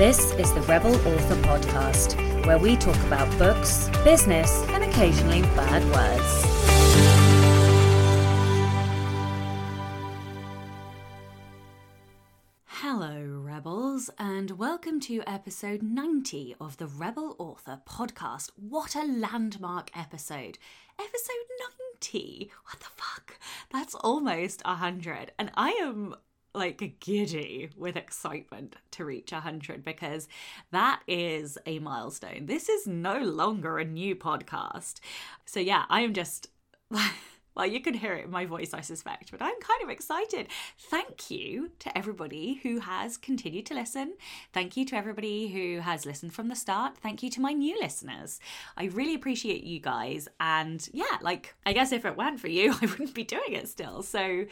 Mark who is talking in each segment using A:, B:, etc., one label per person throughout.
A: This is the Rebel Author Podcast, where we talk about books, business, and occasionally bad words. Hello, Rebels, and welcome to episode 90 of the Rebel Author Podcast. What a landmark episode! Episode 90! What the fuck? That's almost 100, and I am like giddy with excitement to reach 100 because that is a milestone. This is no longer a new podcast. So, yeah, I am just. Well, you can hear it in my voice, I suspect, but I'm kind of excited. Thank you to everybody who has continued to listen. Thank you to everybody who has listened from the start. Thank you to my new listeners. I really appreciate you guys. And yeah, like, I guess if it weren't for you, I wouldn't be doing it still. So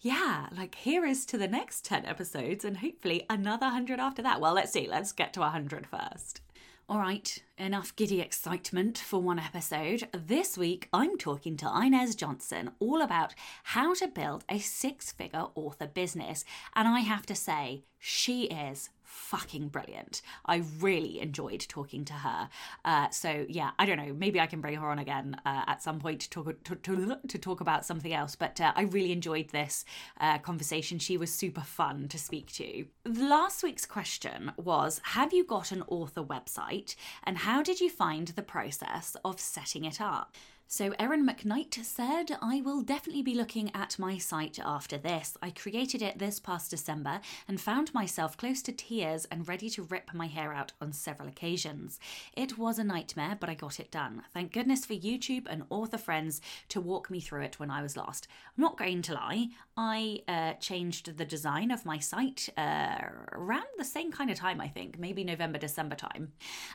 A: yeah, like, here is to the next 10 episodes and hopefully another 100 after that. Well, let's see. Let's get to 100 first. All right, enough giddy excitement for one episode. This week, I'm talking to Ines Johnson all about how to build a six figure author business. And I have to say, she is fucking brilliant. I really enjoyed talking to her. Uh, so yeah, I don't know. Maybe I can bring her on again uh, at some point to talk to, to, to talk about something else. But uh, I really enjoyed this uh, conversation. She was super fun to speak to. Last week's question was: Have you got an author website, and how did you find the process of setting it up? So, Erin McKnight said, I will definitely be looking at my site after this. I created it this past December and found myself close to tears and ready to rip my hair out on several occasions. It was a nightmare, but I got it done. Thank goodness for YouTube and author friends to walk me through it when I was lost. I'm not going to lie, I uh, changed the design of my site uh, around the same kind of time, I think, maybe November, December time.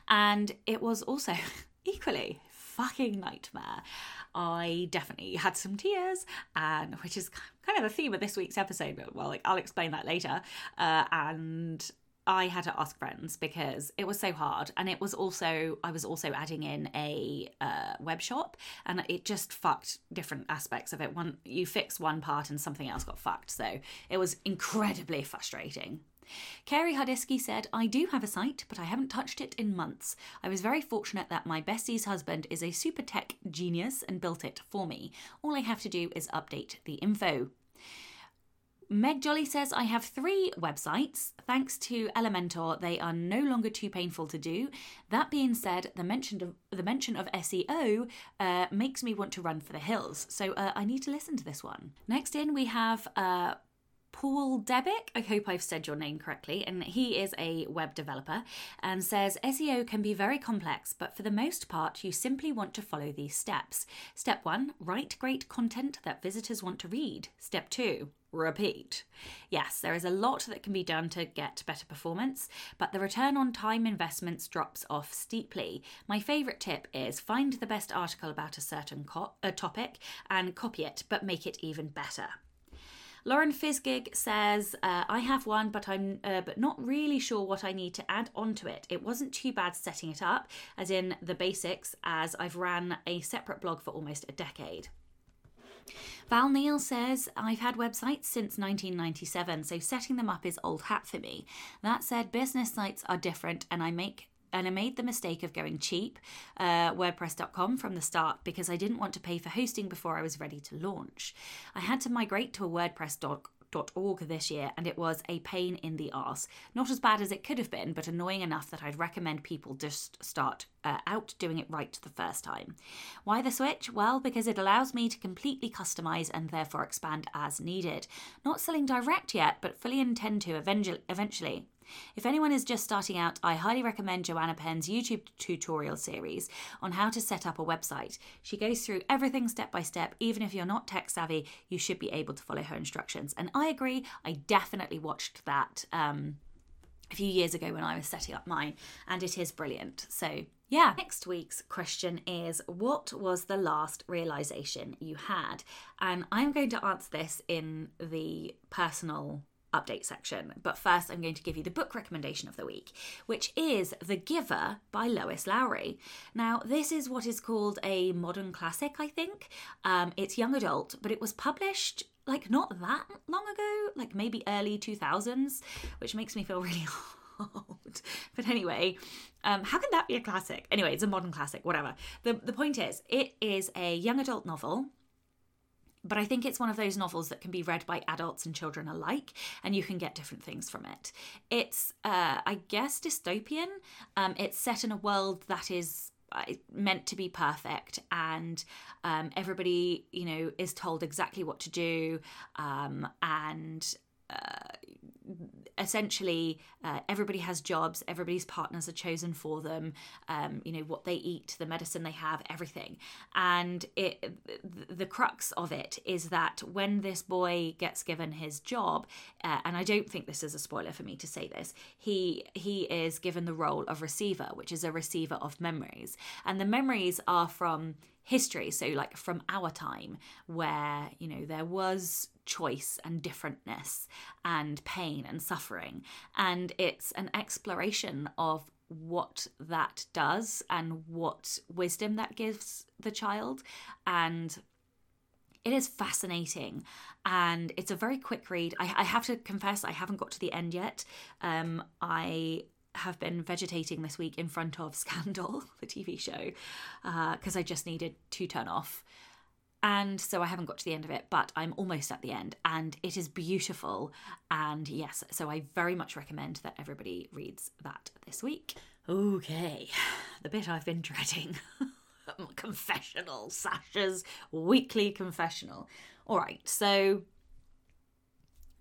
A: And it was also equally fucking nightmare. I definitely had some tears, and which is kind of the theme of this week's episode. But well, like, I'll explain that later. Uh, and I had to ask friends because it was so hard, and it was also I was also adding in a uh, web shop, and it just fucked different aspects of it. One you fix one part, and something else got fucked, so it was incredibly frustrating. Carrie Hardisky said, I do have a site, but I haven't touched it in months. I was very fortunate that my bestie's husband is a super tech genius and built it for me. All I have to do is update the info. Meg Jolly says, I have three websites. Thanks to Elementor, they are no longer too painful to do. That being said, the mention of, the mention of SEO uh, makes me want to run for the hills. So uh, I need to listen to this one. Next in, we have uh, Paul Debick, I hope I've said your name correctly, and he is a web developer and says SEO can be very complex, but for the most part, you simply want to follow these steps. Step one, write great content that visitors want to read. Step two, repeat. Yes, there is a lot that can be done to get better performance, but the return on time investments drops off steeply. My favourite tip is find the best article about a certain co- a topic and copy it, but make it even better. Lauren Fizgig says, uh, "I have one, but I'm uh, but not really sure what I need to add onto it. It wasn't too bad setting it up, as in the basics, as I've ran a separate blog for almost a decade." Val Neal says, I've had websites since 1997, so setting them up is old hat for me. That said, business sites are different, and I make and I made the mistake of going cheap, uh, WordPress.com, from the start because I didn't want to pay for hosting before I was ready to launch. I had to migrate to a WordPress.org this year, and it was a pain in the ass. Not as bad as it could have been, but annoying enough that I'd recommend people just start uh, out doing it right the first time. Why the switch? Well, because it allows me to completely customize and therefore expand as needed. Not selling direct yet, but fully intend to eventually. If anyone is just starting out, I highly recommend Joanna Penn's YouTube tutorial series on how to set up a website. She goes through everything step by step. Even if you're not tech savvy, you should be able to follow her instructions. And I agree, I definitely watched that. Um, a few years ago when I was setting up mine, and it is brilliant. So, yeah. Next week's question is What was the last realization you had? And I'm going to answer this in the personal update section. But first, I'm going to give you the book recommendation of the week, which is The Giver by Lois Lowry. Now, this is what is called a modern classic, I think. Um, it's young adult, but it was published like not that long ago, like maybe early 2000s, which makes me feel really old. But anyway, um, how can that be a classic? Anyway, it's a modern classic, whatever. The, the point is, it is a young adult novel but I think it's one of those novels that can be read by adults and children alike, and you can get different things from it. It's, uh, I guess, dystopian. Um, it's set in a world that is uh, meant to be perfect and um, everybody you know is told exactly what to do um, and uh, essentially uh, everybody has jobs everybody's partners are chosen for them um, you know what they eat the medicine they have everything. And it the crux of it is that when this boy gets given his job uh, and i don't think this is a spoiler for me to say this he he is given the role of receiver which is a receiver of memories. And the memories are from history so like from our time where you know there was choice and differentness and pain and suffering and it's an exploration of what that does and what wisdom that gives the child and it is fascinating and it's a very quick read. I, I, have to confess, I haven't got to the end yet. Um, I have been vegetating this week in front of Scandal, the TV show, because uh, I just needed to turn off. And so I haven't got to the end of it, but I'm almost at the end, and it is beautiful. And yes, so I very much recommend that everybody reads that this week. Okay, the bit I've been dreading confessional, Sacha's weekly confessional. All right, so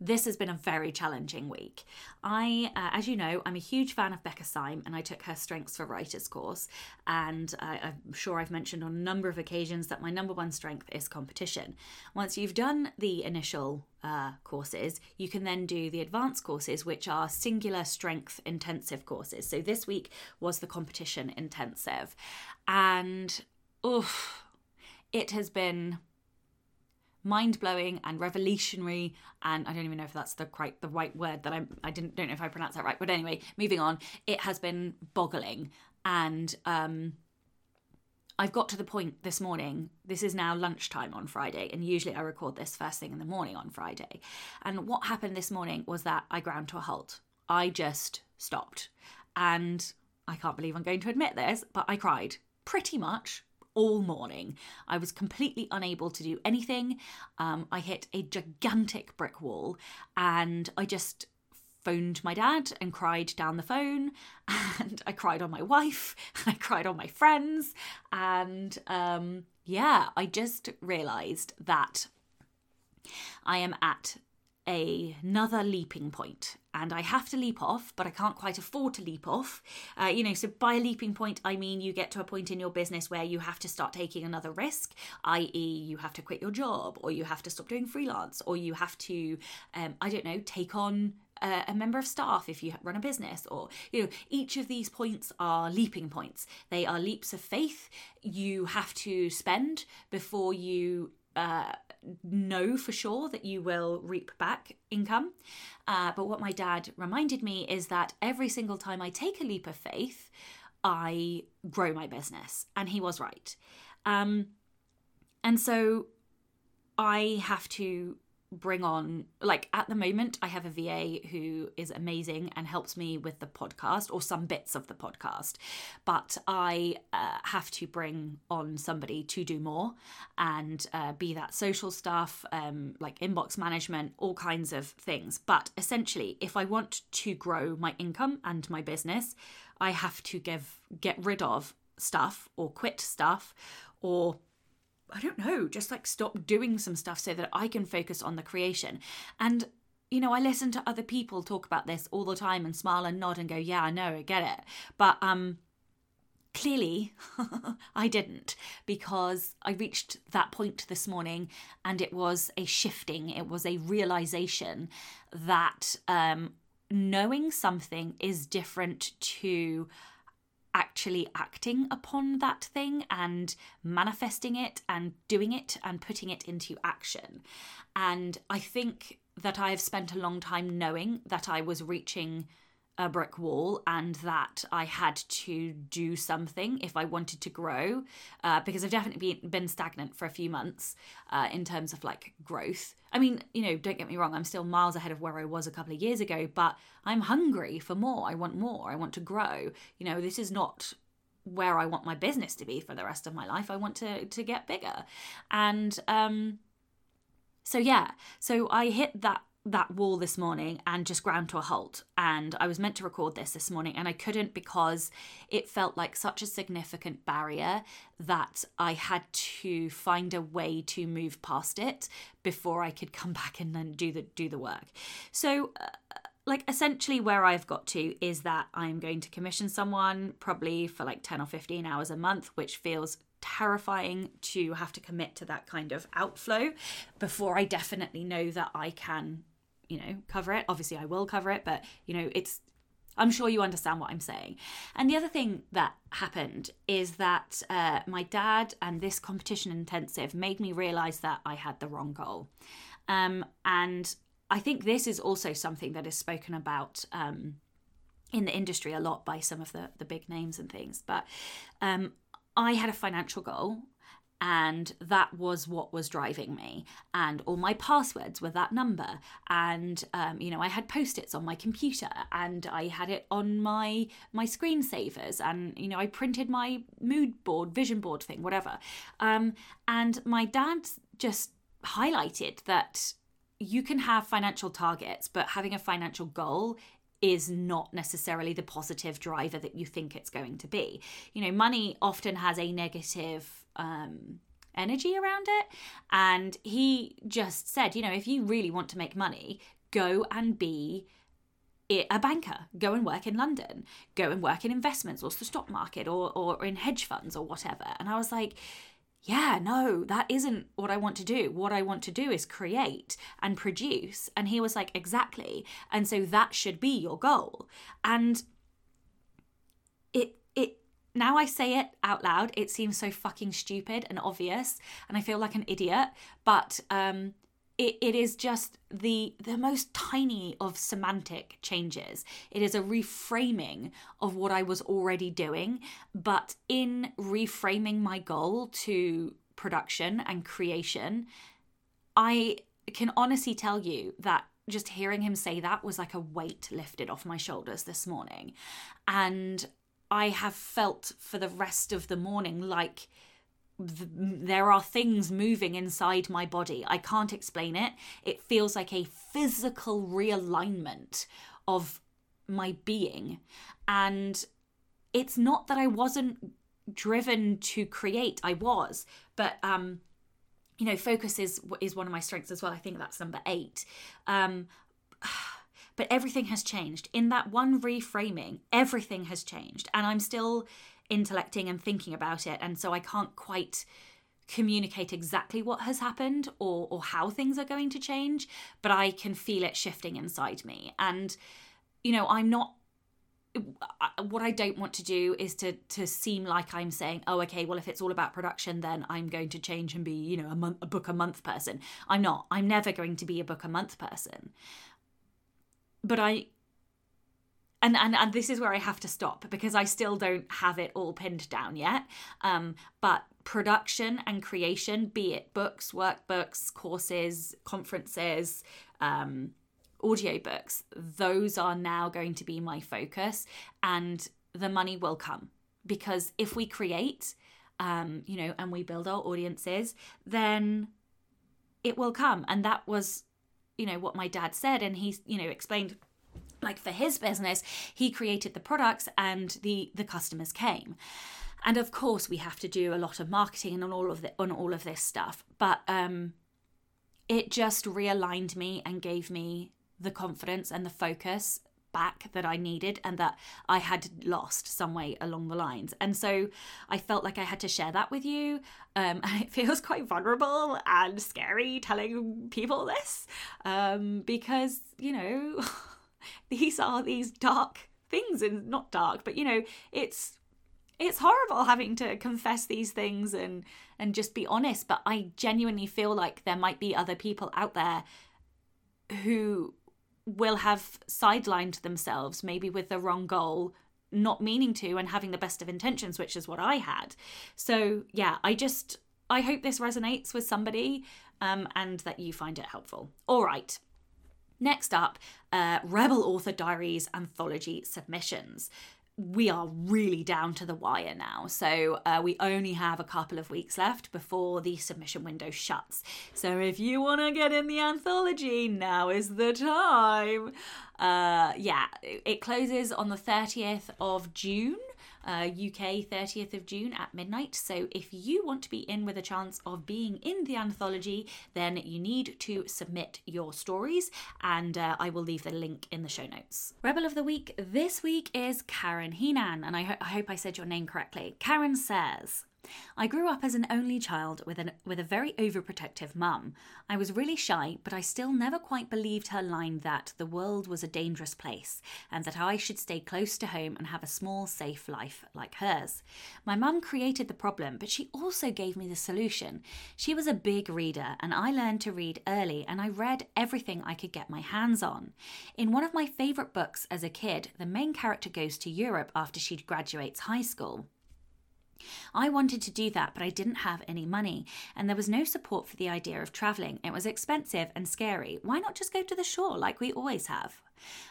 A: this has been a very challenging week. I, uh, as you know, I'm a huge fan of Becca Syme and I took her Strengths for Writers course. And uh, I'm sure I've mentioned on a number of occasions that my number one strength is competition. Once you've done the initial uh, courses, you can then do the advanced courses, which are singular strength intensive courses. So this week was the competition intensive. And, oof, it has been mind blowing and revolutionary. And I don't even know if that's the quite the right word that I'm. I didn't don't know if I pronounced that right. But anyway, moving on. It has been boggling, and um, I've got to the point this morning. This is now lunchtime on Friday, and usually I record this first thing in the morning on Friday. And what happened this morning was that I ground to a halt. I just stopped, and I can't believe I'm going to admit this, but I cried pretty much all morning. I was completely unable to do anything. Um, I hit a gigantic brick wall and I just phoned my dad and cried down the phone and I cried on my wife I cried on my friends and um, yeah, I just realized that I am at another leaping point and I have to leap off, but I can't quite afford to leap off. Uh, you know, so by a leaping point, I mean you get to a point in your business where you have to start taking another risk, i.e., you have to quit your job, or you have to stop doing freelance, or you have to, um, I don't know, take on a, member of staff if you run a business, or, you know, each of these points are leaping points. They are leaps of faith you have to spend before you uh, know for sure that you will reap back income. Uh, but what my dad reminded me is that every single time I take a leap of faith, I grow my business. And he was right. Um, and so I have to bring on like at the moment i have a va who is amazing and helps me with the podcast or some bits of the podcast. But i uh, have to bring on somebody to do more and uh, be that social stuff um, like inbox management all kinds of things. But essentially if i want to grow my income and my business i have to give get rid of stuff or quit stuff or I don't know, just like stop doing some stuff so that I can focus on the creation. And, you know, I listen to other people talk about this all the time and smile and nod and go, yeah, I know, I get it. But, um, clearly I didn't because I reached that point this morning and it was a shifting, it was a realization that um, knowing something is different to actually acting upon that thing and manifesting it and doing it and putting it into action. And I think that I have spent a long time knowing that I was reaching a brick wall and that I had to do something if I wanted to grow uh, because I've definitely been, been stagnant for a few months uh, in terms of like growth. I mean, you know, don't get me wrong, I'm still miles ahead of where I was a couple of years ago, but I'm hungry for more. I want more. I want to grow. You know, this is not where I want my business to be for the rest of my life. I want to to get bigger. And um so yeah, so I hit that that wall this morning and just ground to a halt. And I was meant to record this this morning and I couldn't because it felt like such a significant barrier that I had to find a way to move past it before I could come back and then do the do the work. So uh, like essentially where I've got to is that I'm going to commission someone probably for like 10 or 15 hours a month, which feels terrifying to have to commit to that kind of outflow before I definitely know that I can you know, cover it. Obviously, I will cover it, but, you know, it's, I'm sure you understand what I'm saying. And the other thing that happened is that uh, my dad and this competition intensive made me realize that I had the wrong goal. Um, and I think this is also something that is spoken about. Um, in the industry a lot by some of the the big names and things but um, I had a financial goal and that was what was driving me. And all my passwords were that number. And um, you know i had post-its on my computer and i had it on my my screensavers and you know i printed my mood board vision board thing whatever. Um, and my dad just highlighted that you can have financial targets but having a financial goal is not necessarily the positive driver that you think it's going to be. You know, money often has a negative um, energy around it. And he just said, you know, if you really want to make money, go and be a banker, go and work in London, go and work in investments or the stock market or, or in hedge funds or whatever. And I was like, yeah, no, that isn't what I want to do. What I want to do is create and produce. And he was like, exactly. And so that should be your goal. And now I say it out loud, it seems so fucking stupid and obvious, and I feel like an idiot. But um, it, it is just the the most tiny of semantic changes. It is a reframing of what I was already doing, but in reframing my goal to production and creation, I can honestly tell you that just hearing him say that was like a weight lifted off my shoulders this morning. And I have felt for the rest of the morning like th- there are things moving inside my body. I can't explain it. It feels like a physical realignment of my being. And it's not that I wasn't driven to create, I was, but um you know focus is is one of my strengths as well i think that's number 8 um but everything has changed. In that one reframing, everything has changed. And I'm still intellecting and thinking about it. And so I can't quite communicate exactly what has happened or, or how things are going to change, but I can feel it shifting inside me. And, you know, I'm not what I don't want to do is to to seem like I'm saying, oh, okay, well, if it's all about production, then I'm going to change and be, you know, a month, a book a month person. I'm not. I'm never going to be a book a month person but I and, and and this is where I have to stop because I still don't have it all pinned down yet. Um, but production and creation, be it books, workbooks, courses, conferences, um, audiobooks, those are now going to be my focus, and the money will come because if we create, um, you know, and we build our audiences, then it will come, and that was you know what my dad said and he you know explained like for his business he created the products and the the customers came. And of course we have to do a lot of marketing and all of the, on all of this stuff but um it just realigned me and gave me the confidence and the focus back that I needed and that I had lost some way along the lines. And so I felt like I had to share that with you. Um, and it feels quite vulnerable and scary telling people this um, because, you know, these are these dark things and not dark, but, you know, it's. It's horrible having to confess these things and and just be honest, but I genuinely feel like there might be other people out there who will have sidelined themselves, maybe with the wrong goal, not meaning to, and having the best of intentions, which is what I had. So, yeah, I just, I hope this resonates with somebody um, and that you find it helpful. All right. Next up, uh, Rebel Author Diaries anthology submissions we are really down to the wire now. So uh, we only have a couple of weeks left before the submission window shuts. So if you want to get in the anthology, now is the time. Uh, yeah, it closes on the 30th of June uh, UK 30th of June at midnight. So if you want to be in with a chance of being in the anthology, then you need to submit your stories, and uh, I will leave the link in the show notes. Rebel of the Week this week is Karen Heenan, and I, ho- I hope I said your name correctly. Karen says, I grew up as an only child with, an, with a very overprotective mum. I was really shy, but I still never quite believed her line that the world was a dangerous place and that I should stay close to home and have a small, safe life like hers. My mum created the problem, but she also gave me the solution. She was a big reader, and I learned to read early, and I read everything I could get my hands on. In one of my favourite books as a kid, the main character goes to Europe after she graduates high school. I wanted to do that, but I didn't have any money, and there was no support for the idea of travelling. It was expensive and scary. Why not just go to the shore like we always have?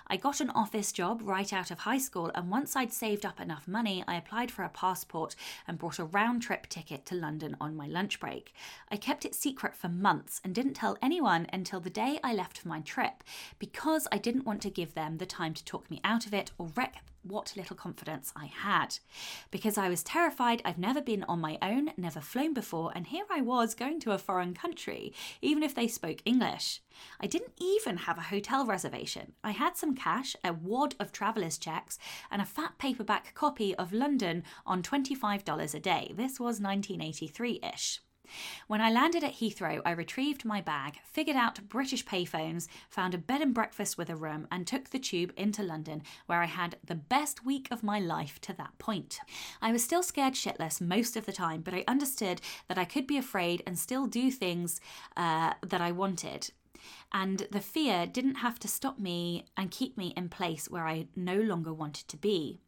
A: I got an office job right out of high school, and once I'd saved up enough money, I applied for a passport and bought a round trip ticket to London on my lunch break. I kept it secret for months and didn't tell anyone until the day I left for my trip because I didn't want to give them the time to talk me out of it or wreck what little confidence I had. Because I was terrified, I've never been on my own, never flown before, and here I was going to a foreign country, even if they spoke English. I didn't even have a hotel reservation. I had some cash, a wad of traveller's checks, and a fat paperback copy of London on $25 a day. This was 1983 ish. When I landed at Heathrow, I retrieved my bag, figured out British payphones, found a bed and breakfast with a room, and took the tube into London, where I had the best week of my life to that point. I was still scared shitless most of the time, but I understood that I could be afraid and still do things uh, that I wanted. And the fear didn't have to stop me and keep me in place where I no longer wanted to be.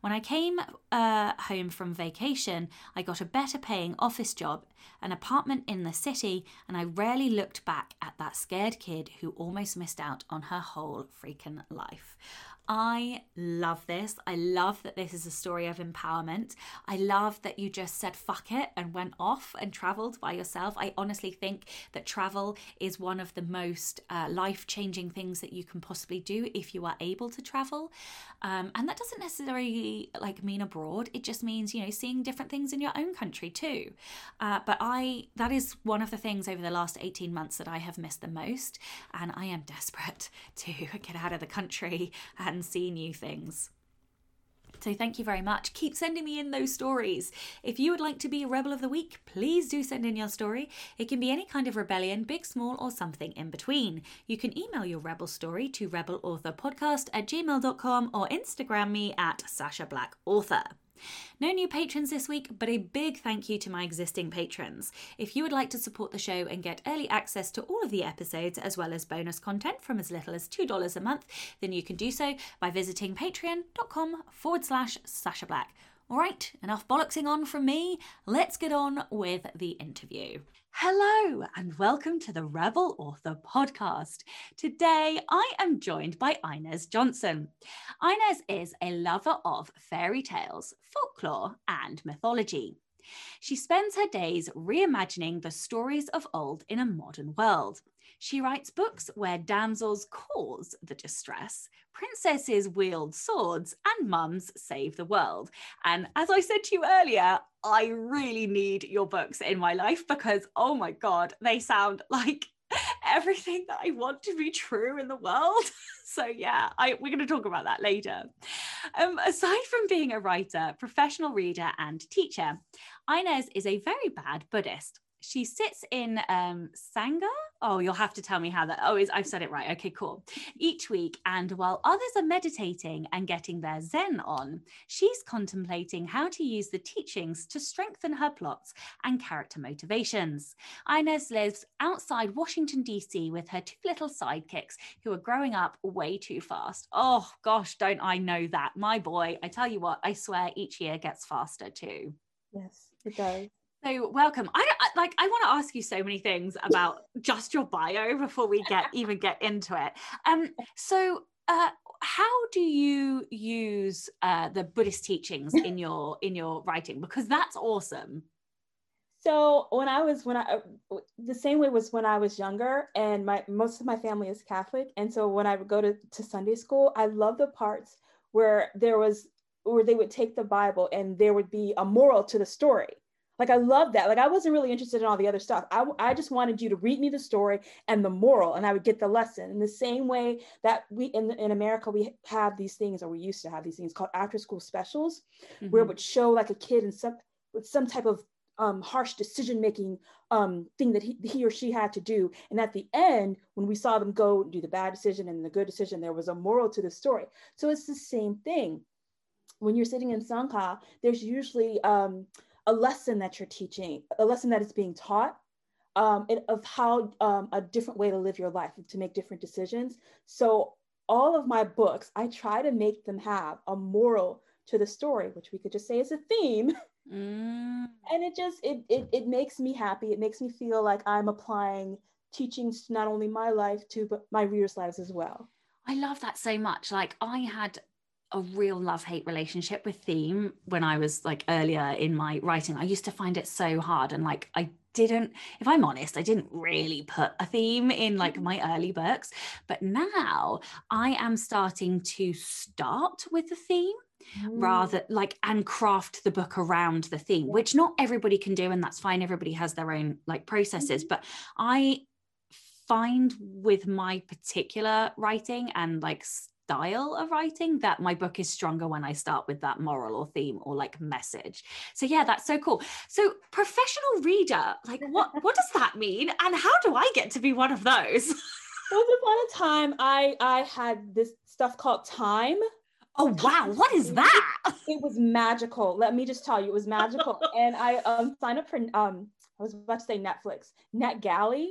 A: When I came uh, home from vacation, I got a better paying office job, an apartment in the city, and I rarely looked back at that scared kid who almost missed out on her whole freaking life. I love this. I love that this is a story of empowerment. I love that you just said fuck it and went off and traveled by yourself. I honestly think that travel is one of the most uh, life changing things that you can possibly do if you are able to travel. Um, and that doesn't necessarily like mean abroad. It just means, you know, seeing different things in your own country too. Uh, but I, that is one of the things over the last 18 months that I have missed the most. And I am desperate to get out of the country and and see new things. So thank you very much. Keep sending me in those stories. If you would like to be a Rebel of the Week, please do send in your story. It can be any kind of rebellion, big, small, or something in between. You can email your Rebel story to rebelauthorpodcast at gmail.com or Instagram me at Sacha Black Author. No new patrons this week, but a big thank you to my existing patrons. If you would like to support the show and get early access to all of the episodes as well as bonus content from as little as $2 a month, then you can do so by visiting patreon.com forward slash Sacha Black. All right, enough bollocksing on from me. Let's get on with the interview. Hello, and welcome to the Rebel Author podcast. Today, I am joined by Ines Johnson. Ines is a lover of fairy tales, folklore, and mythology. She spends her days reimagining the stories of old in a modern world. She writes books where damsels cause the distress, princesses wield swords, and mums save the world. And as I said to you earlier, I really need your books in my life because, oh my God, they sound like everything that I want to be true in the world. so yeah, I, we're going to talk about that later. Um, aside from being a writer, professional reader, and teacher, Ines is a very bad Buddhist. She sits in um, Sangha. Oh, you'll have to tell me how that. Oh, is I've said it right. Okay, cool. Each week, and while others are meditating and getting their Zen on, she's contemplating how to use the teachings to strengthen her plots and character motivations. Ines lives outside Washington D.C. with her two little sidekicks who are growing up way too fast. Oh gosh, don't I know that? My boy, I tell you what, I swear each year gets faster too.
B: Yes, it does.
A: So welcome. I, I like. I want to ask you so many things about just your bio before we get even get into it. Um. So, uh, how do you use uh, the Buddhist teachings in your in your writing? Because that's awesome.
B: So when I was when I the same way was when I was younger, and my most of my family is Catholic, and so when I would go to to Sunday school, I love the parts where there was where they would take the Bible and there would be a moral to the story like I love that. Like I wasn't really interested in all the other stuff. I, I just wanted you to read me the story and the moral, and I would get the lesson. In the same way that we in in America we have these things, or we used to have these things called after school specials, mm-hmm. where it would show like a kid in some with some type of um, harsh decision making um, thing that he, he or she had to do. And at the end, when we saw them go do the bad decision and the good decision, there was a moral to the story. So it's the same thing. When you're sitting in Sangha, there's usually um, a lesson that you're teaching, a lesson that is being taught um, of how um, a different way to live your life, to make different decisions. So all of my books, I try to make them have a moral to the story, which we could just say is a theme. Mm. And it just it, it it makes me happy. It makes me feel like I'm applying teachings to not only my life to but my readers' lives as well.
A: I love that so much. Like I had a real love hate relationship with theme when I was like earlier in my writing. I used to find it so hard and like I didn't if i'm honest i didn't really put a theme in like mm-hmm. my early books but now i am starting to start with the theme mm. rather like and craft the book around the theme which not everybody can do and that's fine everybody has their own like processes mm-hmm. but i find with my particular writing and like style of writing that my book is stronger when I start with that moral or theme or like message. So yeah, that's so cool. So professional reader, like what what does that mean and how do I get to be one of those?
B: Once upon a time I I had this stuff called Time.
A: Oh wow, what is that?
B: It was magical. Let me just tell you, it was magical. and I um signed up for um I was about to say Netflix, NetGalley.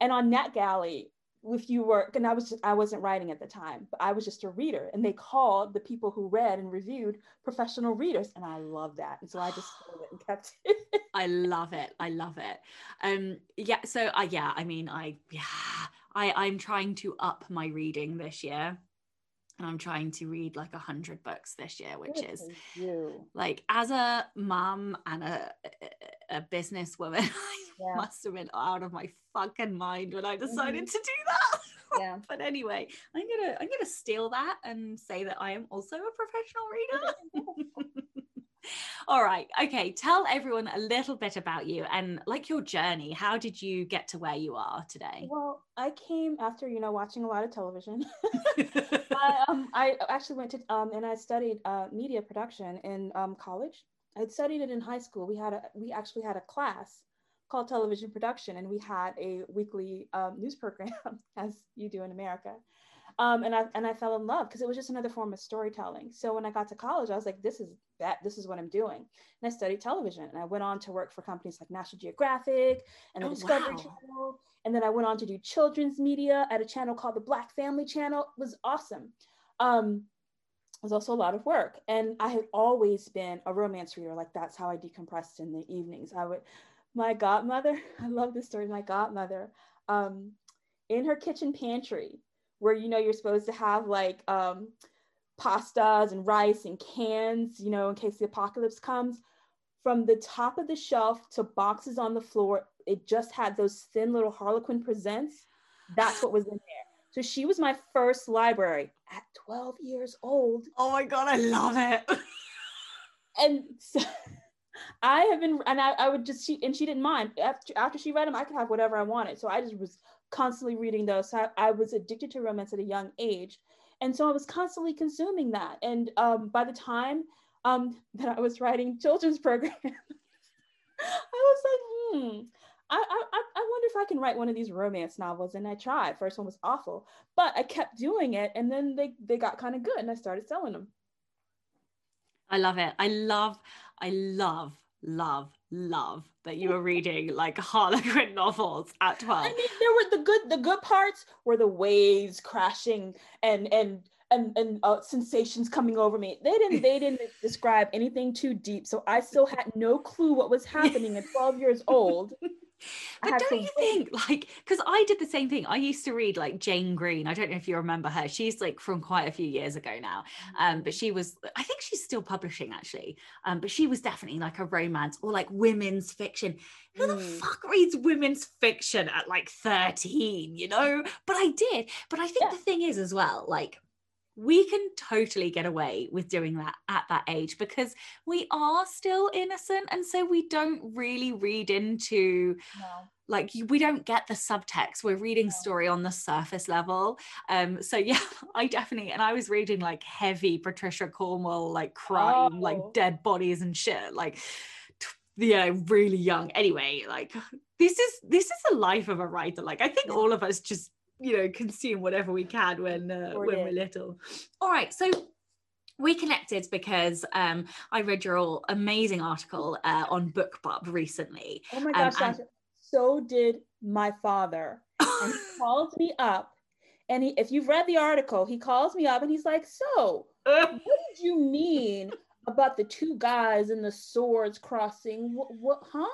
B: And on NetGalley, if you were and i was just, i wasn't writing at the time but i was just a reader and they called the people who read and reviewed professional readers and i love that and so i just it and kept it.
A: I love it i love it. Um yeah so uh, yeah i mean i yeah i i'm trying to up my reading this year and I'm trying to read like a hundred books this year, which Good is like as a mom and a a businesswoman, I must have been out of my fucking mind when I decided mm-hmm. to do that. Yeah. but anyway, I'm gonna I'm gonna steal that and say that I am also a professional reader. All right. Okay. Tell everyone a little bit about you and like your journey. How did you get to where you are today?
B: Well, I came after, you know, watching a lot of television. I, um, I actually went to, um, and I studied uh, media production in um, college. I'd studied it in high school. We had a, we actually had a class called television production and we had a weekly um, news program as you do in America. Um, and I and I fell in love because it was just another form of storytelling. So when I got to college, I was like, this is that this is what I'm doing. And I studied television, and I went on to work for companies like National Geographic and the oh, Discovery wow. Channel. And then I went on to do children's media at a channel called the Black Family Channel. It was awesome. Um, it was also a lot of work, and I had always been a romance reader. Like that's how I decompressed in the evenings. I would. My godmother, I love this story. My godmother, um, in her kitchen pantry, where you know you're supposed to have like um, pastas and rice and cans, you know, in case the apocalypse comes. From the top of the shelf to boxes on the floor, it just had those thin little Harlequin presents. That's what was in there. So she was my first library at 12 years old.
A: Oh my God, I love it.
B: and so I have been, and I, I would just, she, and she didn't mind. After, after she read them, I could have whatever I wanted. So I just was constantly reading those. So I, I, was addicted to romance at a young age. And so I was constantly consuming that. And um, by the time um, that I was writing children's programs, I was like, hmm, I, I, I wonder if I can write one of these romance novels. And I tried. First one was awful, but I kept doing it. And then they, they got kind of good and I started selling them.
A: I love it. I love, I love, love, love that you were reading like Harlequin novels at 12. I
B: mean, there were the good, the good parts were the waves crashing and, and, and, and uh, sensations coming over me. They didn't they didn't describe anything too deep, so I still had no clue what was happening at 12 years old.
A: but don't you think like because i did the same thing. I used to read like jane green. I don't know if you remember her. She's like from quite a few years ago now. Um but she was i think she's still publishing actually. Um but she was definitely like a romance or like women's fiction. Who the mm. fuck reads women's fiction at like 13 you know? But i did. But i think yeah. the thing is as well like we can totally get away with doing that at that age because we are still innocent and so we don't really read into no. like we don't get the subtext we're reading no. story on the surface level um so yeah i definitely and i was reading like heavy patricia cornwell like crime oh. like dead bodies and shit like yeah really young anyway like this is this is the life of a writer like i think all of us just you know consume whatever we can when uh, when we're little all right so we connected because um, I read your all amazing article uh, on BookBub recently.
B: Oh my gosh, um, and- so did my father. and he calls me up, and he, if you've read the article, he calls me up and he's like, "So, what did you mean about the two guys and the swords crossing? What? what huh?"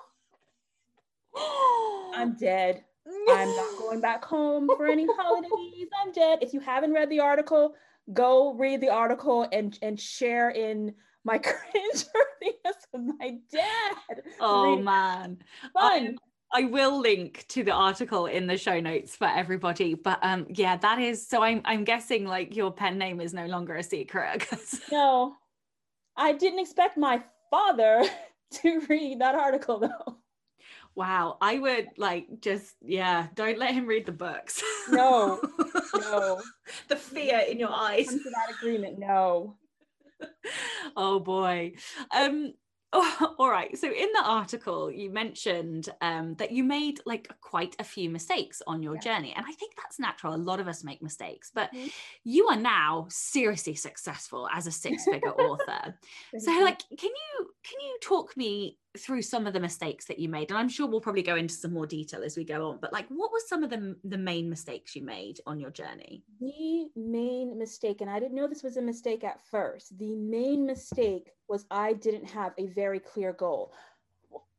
B: I'm dead. I'm not going back home for any holidays. I'm dead. If you haven't read the article, go read the article and and share in my cringe with my dad.
A: Oh man. Fun. I, I will link to the article in the show notes for everybody. But um yeah, that is so I'm I'm guessing like your pen name is no longer a secret.
B: No. I didn't expect my father to read that article though.
A: Wow, I would like just yeah, don't let him read the books.
B: No, no.
A: the fear in your eyes.
B: Come to that agreement. No.
A: oh boy. Um Oh, all right. So in the article, you mentioned um, that you made like quite a few mistakes on your yeah. journey, and I think that's natural. A lot of us make mistakes, but mm-hmm. you are now seriously successful as a six-figure author. so, like, can you can you talk me through some of the mistakes that you made and i'm sure we'll probably go into some more detail as we go on but like what were some of the the main mistakes you made on your journey?
B: The main mistake and i didn't know this was a mistake at first the main mistake was i didn't have a very clear goal.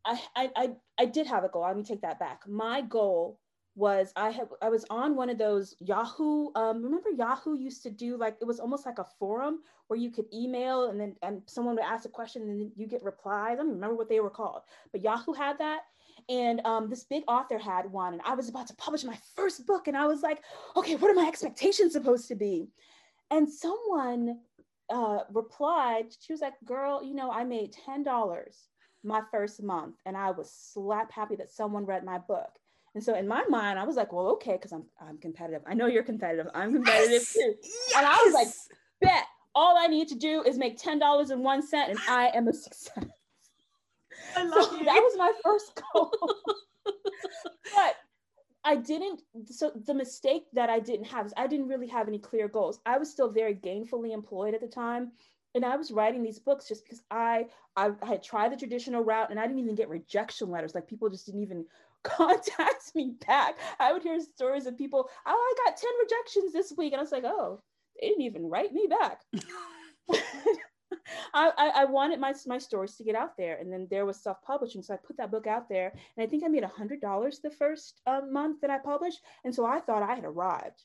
B: I i i, I did have a goal let me take that back. My goal was I had I was on one of those Yahoo. Um, remember Yahoo used to do like it was almost like a forum where you could email and then and someone would ask a question and you get replies. I don't remember what they were called, but Yahoo had that. And um, this big author had one, and I was about to publish my first book, and I was like, okay, what are my expectations supposed to be? And someone uh, replied, she was like, girl, you know, I made ten dollars my first month, and I was slap happy that someone read my book. And so in my mind, I was like, well, okay, because I'm I'm competitive. I know you're competitive. I'm competitive yes! too. Yes! And I was like, bet all I need to do is make ten dollars and one cent, and I am a success. I love so you. that was my first goal. but I didn't. So the mistake that I didn't have is I didn't really have any clear goals. I was still very gainfully employed at the time, and I was writing these books just because I I, I had tried the traditional route, and I didn't even get rejection letters. Like people just didn't even contact me back. I would hear stories of people, oh, I got 10 rejections this week. And I was like, oh, they didn't even write me back. I, I, I, wanted my, my stories to get out there. And then there was self-publishing. So I put that book out there and I think I made a hundred dollars the first uh, month that I published. And so I thought I had arrived.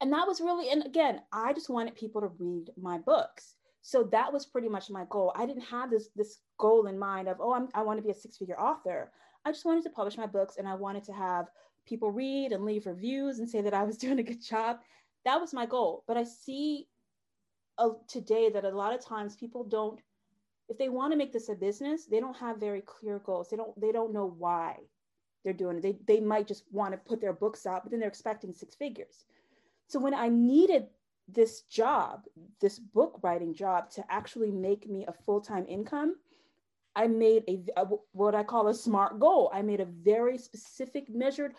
B: And that was really, and again, I just wanted people to read my books. So that was pretty much my goal. I didn't have this, this goal in mind of, oh, I'm, I want to be a six-figure author. I just wanted to publish my books and I wanted to have people read and leave reviews and say that I was doing a good job. That was my goal. But I see uh, today that a lot of times people don't, if they want to make this a business, they don't have very clear goals. They don't, they don't know why they're doing it. They, they might just want to put their books out, but then they're expecting six figures. So when I needed this job, this book writing job to actually make me a full-time income, I made a, a what I call a smart goal. I made a very specific, measured,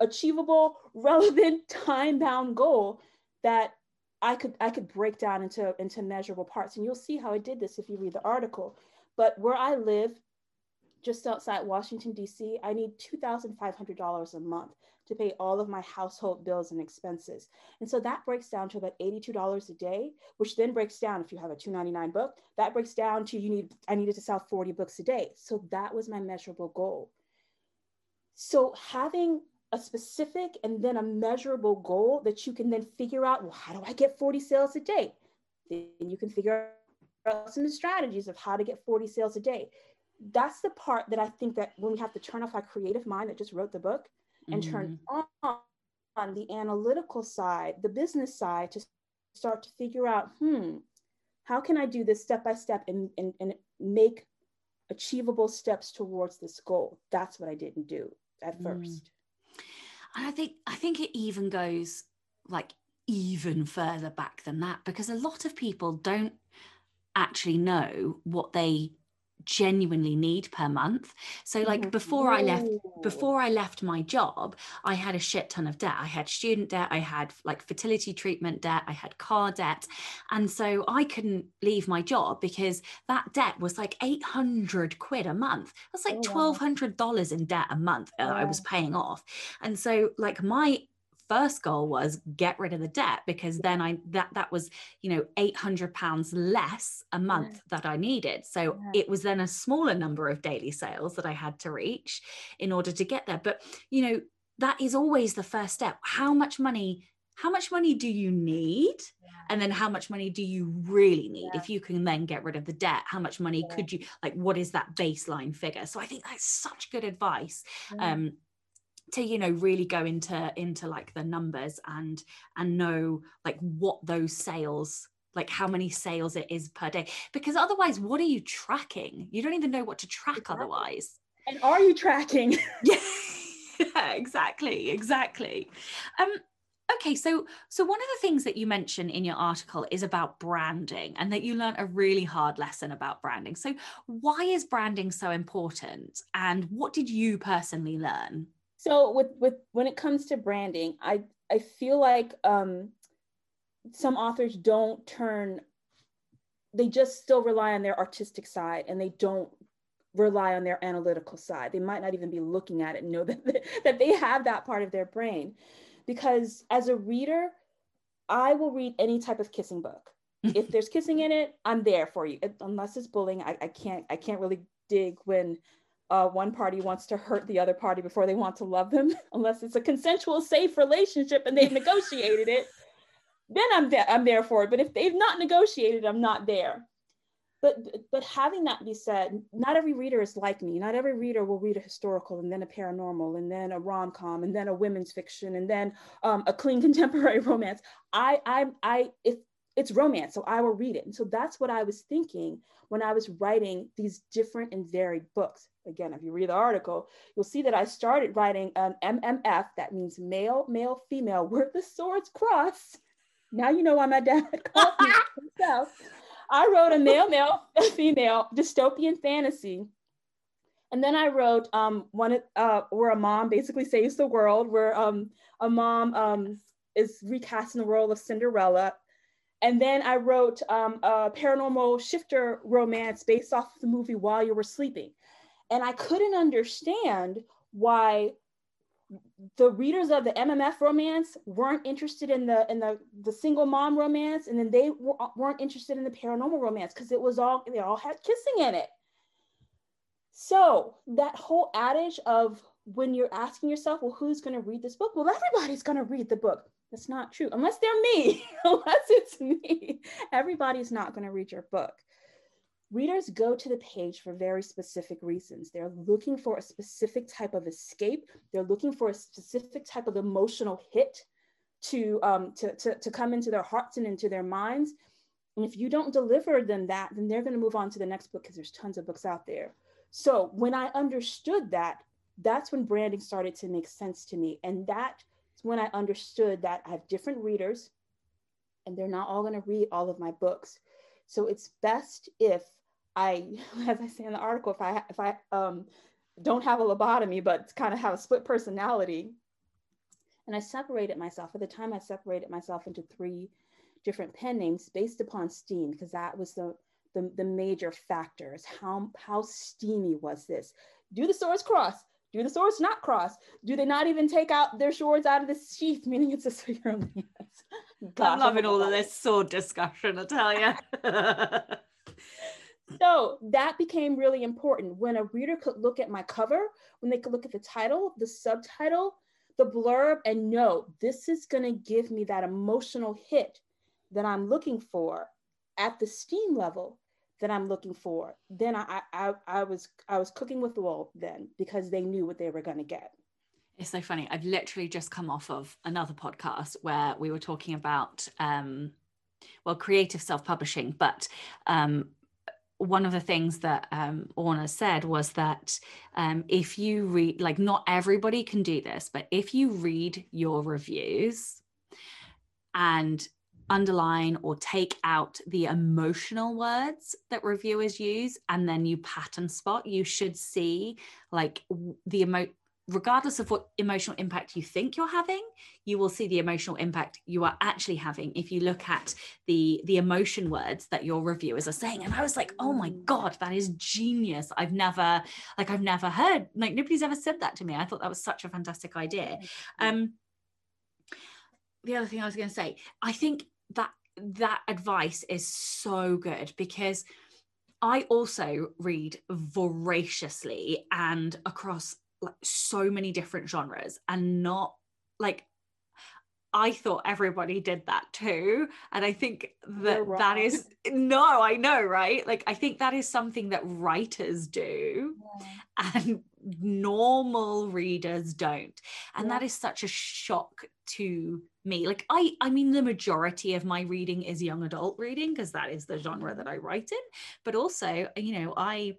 B: achievable, relevant, time-bound goal that I could I could break down into into measurable parts. And you'll see how I did this if you read the article. But where I live, just outside Washington, D.C., I need $2,500 a month to pay all of my household bills and expenses. And so that breaks down to about $82 a day, which then breaks down if you have a 299 book, that breaks down to you need, I needed to sell 40 books a day. So that was my measurable goal. So having a specific and then a measurable goal that you can then figure out, well, how do I get 40 sales a day? Then you can figure out some strategies of how to get 40 sales a day. That's the part that I think that when we have to turn off our creative mind that just wrote the book and mm-hmm. turn on, on the analytical side, the business side to start to figure out, hmm, how can I do this step by step and, and, and make achievable steps towards this goal? That's what I didn't do at mm. first.
A: And I think I think it even goes like even further back than that because a lot of people don't actually know what they genuinely need per month. So like mm-hmm. before i left before i left my job i had a shit ton of debt. I had student debt i had like fertility treatment debt i had car debt. And so i couldn't leave my job because that debt was like 800 quid a month. That's like oh, $1200 in debt a month uh, i was paying off. And so like my first goal was get rid of the debt because then I that that was you know 800 pounds less a month yeah. that I needed so yeah. it was then a smaller number of daily sales that I had to reach in order to get there but you know that is always the first step how much money how much money do you need yeah. and then how much money do you really need yeah. if you can then get rid of the debt how much money yeah. could you like what is that baseline figure so i think that's such good advice um to you know really go into into like the numbers and and know like what those sales like how many sales it is per day. Because otherwise what are you tracking? You don't even know what to track exactly. otherwise.
B: And are you tracking?
A: Yeah yeah exactly exactly. Um okay so so one of the things that you mention in your article is about branding and that you learned a really hard lesson about branding. So why is branding so important and what did you personally learn
B: so with with when it comes to branding i i feel like um some authors don't turn they just still rely on their artistic side and they don't rely on their analytical side. They might not even be looking at it and know that that they have that part of their brain. Because as a reader i will read any type of kissing book. If there's kissing in it i'm there for you. Unless it's bullying I, I can't i can't really dig when uh, one party wants to hurt the other party before they want to love them, unless it's a consensual, safe relationship and they've negotiated it. Then I'm there. I'm there for it. But if they've not negotiated, I'm not there. But but having that be said, not every reader is like me. Not every reader will read a historical and then a paranormal and then a rom com and then a women's fiction and then um, a clean contemporary romance. I I I if it's romance, so I will read it. And so that's what I was thinking when I was writing these different and varied books. Again, if you read the article, you'll see that I started writing an MMF, that means male, male, female, where the swords cross. Now you know why my dad called me himself. I wrote a male, male, female dystopian fantasy. And then I wrote um, one uh, where a mom basically saves the world, where um, a mom um, is recasting the role of Cinderella and then I wrote um, a paranormal shifter romance based off of the movie While You Were Sleeping. And I couldn't understand why the readers of the MMF romance weren't interested in the in the the single mom romance, and then they weren't interested in the paranormal romance because it was all they all had kissing in it. So that whole adage of when you're asking yourself, well, who's going to read this book? Well, everybody's going to read the book. That's not true. Unless they're me, unless it's me, everybody's not going to read your book. Readers go to the page for very specific reasons. They're looking for a specific type of escape. They're looking for a specific type of emotional hit to, um, to, to, to come into their hearts and into their minds. And if you don't deliver them that, then they're going to move on to the next book because there's tons of books out there. So when I understood that, that's when branding started to make sense to me. And that when I understood that I have different readers and they're not all going to read all of my books. So it's best if I, as I say in the article, if I if I um, don't have a lobotomy, but kind of have a split personality, and I separated myself. At the time, I separated myself into three different pen names based upon steam, because that was the, the, the major factors. How, how steamy was this? Do the swords cross? Do the swords not cross? Do they not even take out their swords out of the sheath, meaning it's a sword
A: I'm loving all of this sword discussion, I tell you.
B: So that became really important when a reader could look at my cover, when they could look at the title, the subtitle, the blurb, and know this is going to give me that emotional hit that I'm looking for at the steam level that I'm looking for, then I, I, I was I was cooking with the wool then because they knew what they were going to get.
A: It's so funny. I've literally just come off of another podcast where we were talking about um, well creative self-publishing, but um, one of the things that um, Orna said was that um, if you read, like, not everybody can do this, but if you read your reviews and underline or take out the emotional words that reviewers use and then you pattern spot you should see like the emo regardless of what emotional impact you think you're having you will see the emotional impact you are actually having if you look at the the emotion words that your reviewers are saying. And i was like oh my god that is genius. I've never like i've never heard like nobody's ever said that to me. I thought that was such a fantastic idea. Um the other thing i was going to say i think that that advice is so good because I also read voraciously and across like so many different genres and not like I thought everybody did that too. And I think that that is no, I know, right? Like I think that is something that writers do yeah. and normal readers don't. And yeah. that is such a shock to me like i i mean the majority of my reading is young adult reading because that is the genre that i write in but also you know i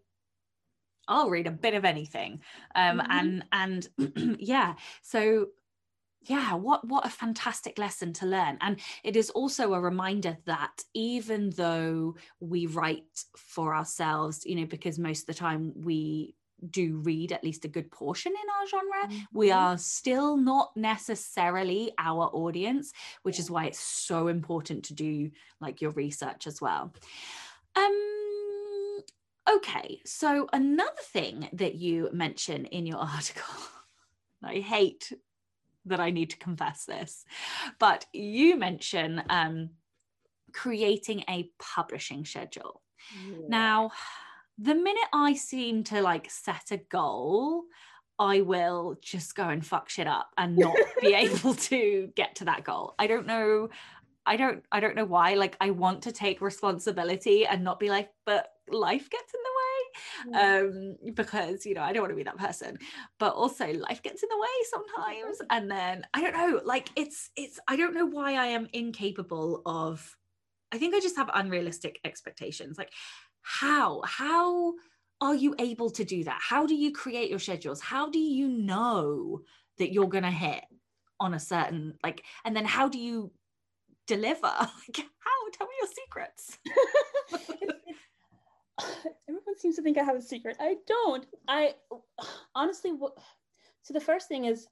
A: i'll read a bit of anything um mm-hmm. and and yeah so yeah what what a fantastic lesson to learn and it is also a reminder that even though we write for ourselves you know because most of the time we do read at least a good portion in our genre, mm-hmm. we are still not necessarily our audience, which is why it's so important to do like your research as well. Um okay, so another thing that you mention in your article, I hate that I need to confess this, but you mention um creating a publishing schedule. Yeah. Now, the minute I seem to like set a goal, I will just go and fuck shit up and not be able to get to that goal. I don't know. I don't I don't know why. Like I want to take responsibility and not be like, but life gets in the way. Um, because you know, I don't want to be that person. But also life gets in the way sometimes. And then I don't know, like it's it's I don't know why I am incapable of I think I just have unrealistic expectations. Like how how are you able to do that how do you create your schedules how do you know that you're going to hit on a certain like and then how do you deliver like how tell me your secrets
B: everyone seems to think i have a secret i don't i honestly so the first thing is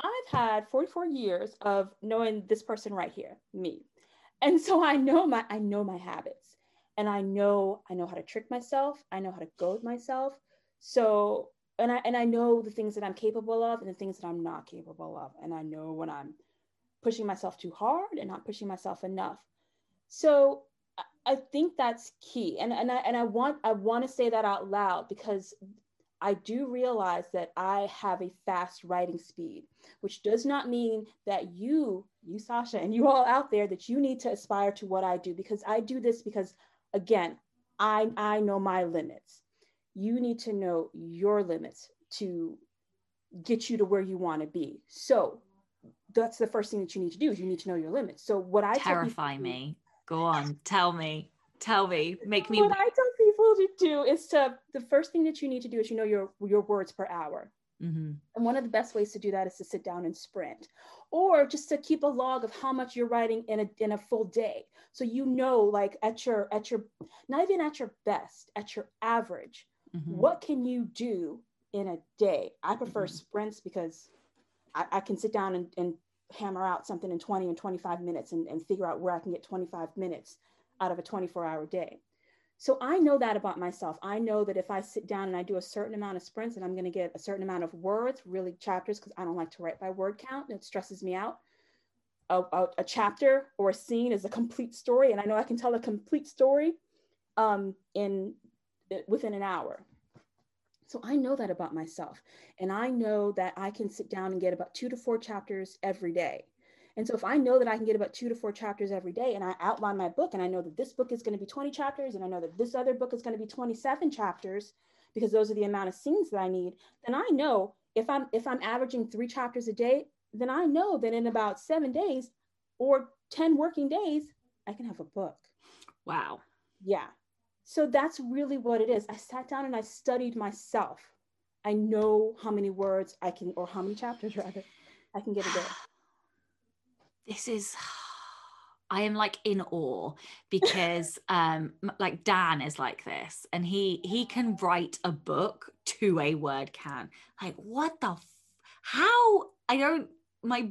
B: i've had 44 years of knowing this person right here me and so i know my i know my habits and I know I know how to trick myself. I know how to goad myself. So and I and I know the things that I'm capable of and the things that I'm not capable of. And I know when I'm pushing myself too hard and not pushing myself enough. So I think that's key. And and I and I want I want to say that out loud because I do realize that I have a fast writing speed, which does not mean that you, you Sacha, and you all out there that you need to aspire to what I do because I do this because again, I, I know my limits. You need to know your limits to get you to where you want to be. So that's the first thing that you need to do is you need to know your limits. So what I
A: terrify people, me. Go on, tell me, tell me, make me.
B: What I tell people to do is to the first thing that you need to do is you know your your words per hour. Mm-hmm. And one of the best ways to do that is to sit down and sprint, or just to keep a log of how much you're writing in a in a full day, so you know, like at your at your not even at your best, at your average, mm-hmm. what can you do in a day? I prefer mm-hmm. sprints because I, I, can sit down and, and hammer out something in 20 and 25 minutes and, and figure out where I can get 25 minutes out of a 24 hour day. So I know that about myself. I know that if I sit down and I do a certain amount of sprints and I'm going to get a certain amount of words, really chapters, because I don't like to write by word count, it stresses me out. A, a, a, chapter or a scene is a complete story, and I know I can tell a complete story um, in within an hour. So I know that about myself, and I know that I can sit down and get about two to four chapters every day. And so if I know that I can get about two to four chapters every day and I outline my book and I know that this book is going to be 20 chapters and I know that this other book is going to be 27 chapters because those are the amount of scenes that I need, then I know if I'm if I'm averaging 3 chapters a day, then I know that in about 7 days or 10 working days, I can have a book.
A: Wow.
B: Yeah. So that's really what it is. I sat down and I studied myself. I know how many words I can, or how many chapters rather, I can get a day
A: this is I am like in awe because um like Dan is like this and he he can write a book to a word can like what the f- how I don't my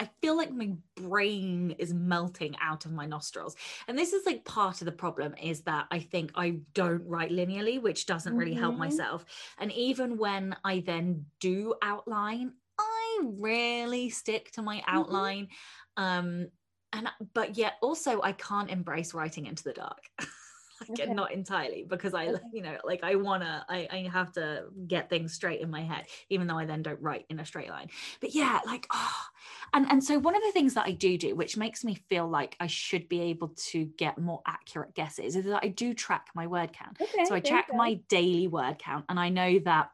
A: I feel like my brain is melting out of my nostrils. And this is like part of the problem is that I think I don't write linearly, which doesn't really mm-hmm. help myself. And even when I then do outline, I rarely stick to my mm-hmm. outline. Mm-hmm um and but yet also i can't embrace writing into the dark okay. not entirely because i okay. you know like i wanna I, I have to get things straight in my head even though i then don't write in a straight line but yeah like oh and and so one of the things that i do do which makes me feel like i should be able to get more accurate guesses is that i do track my word count okay, so i track my daily word count and i know that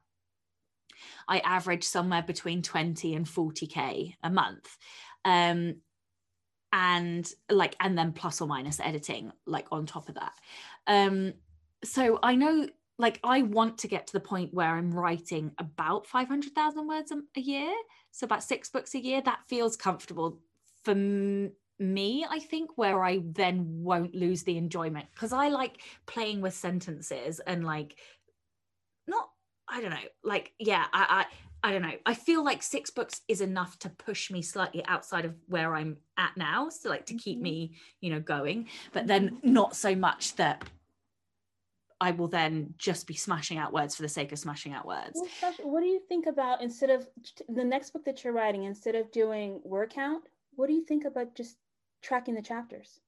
A: I average somewhere between 20 and 40k a month. Um, and like and then plus or minus editing like on top of that um so i know like i want to get to the point where i'm writing about 500,000 words a year so about six books a year that feels comfortable for m- me i think where i then won't lose the enjoyment because i like playing with sentences and like not i don't know like yeah i I I don't know. I feel like six books is enough to push me slightly outside of where I'm at now. So like to keep mm-hmm. me, you know, going, but then not so much that I will then just be smashing out words for the sake of smashing out words.
B: What do you think about instead of the next book that you're writing, instead of doing word count, what do you think about just tracking the chapters?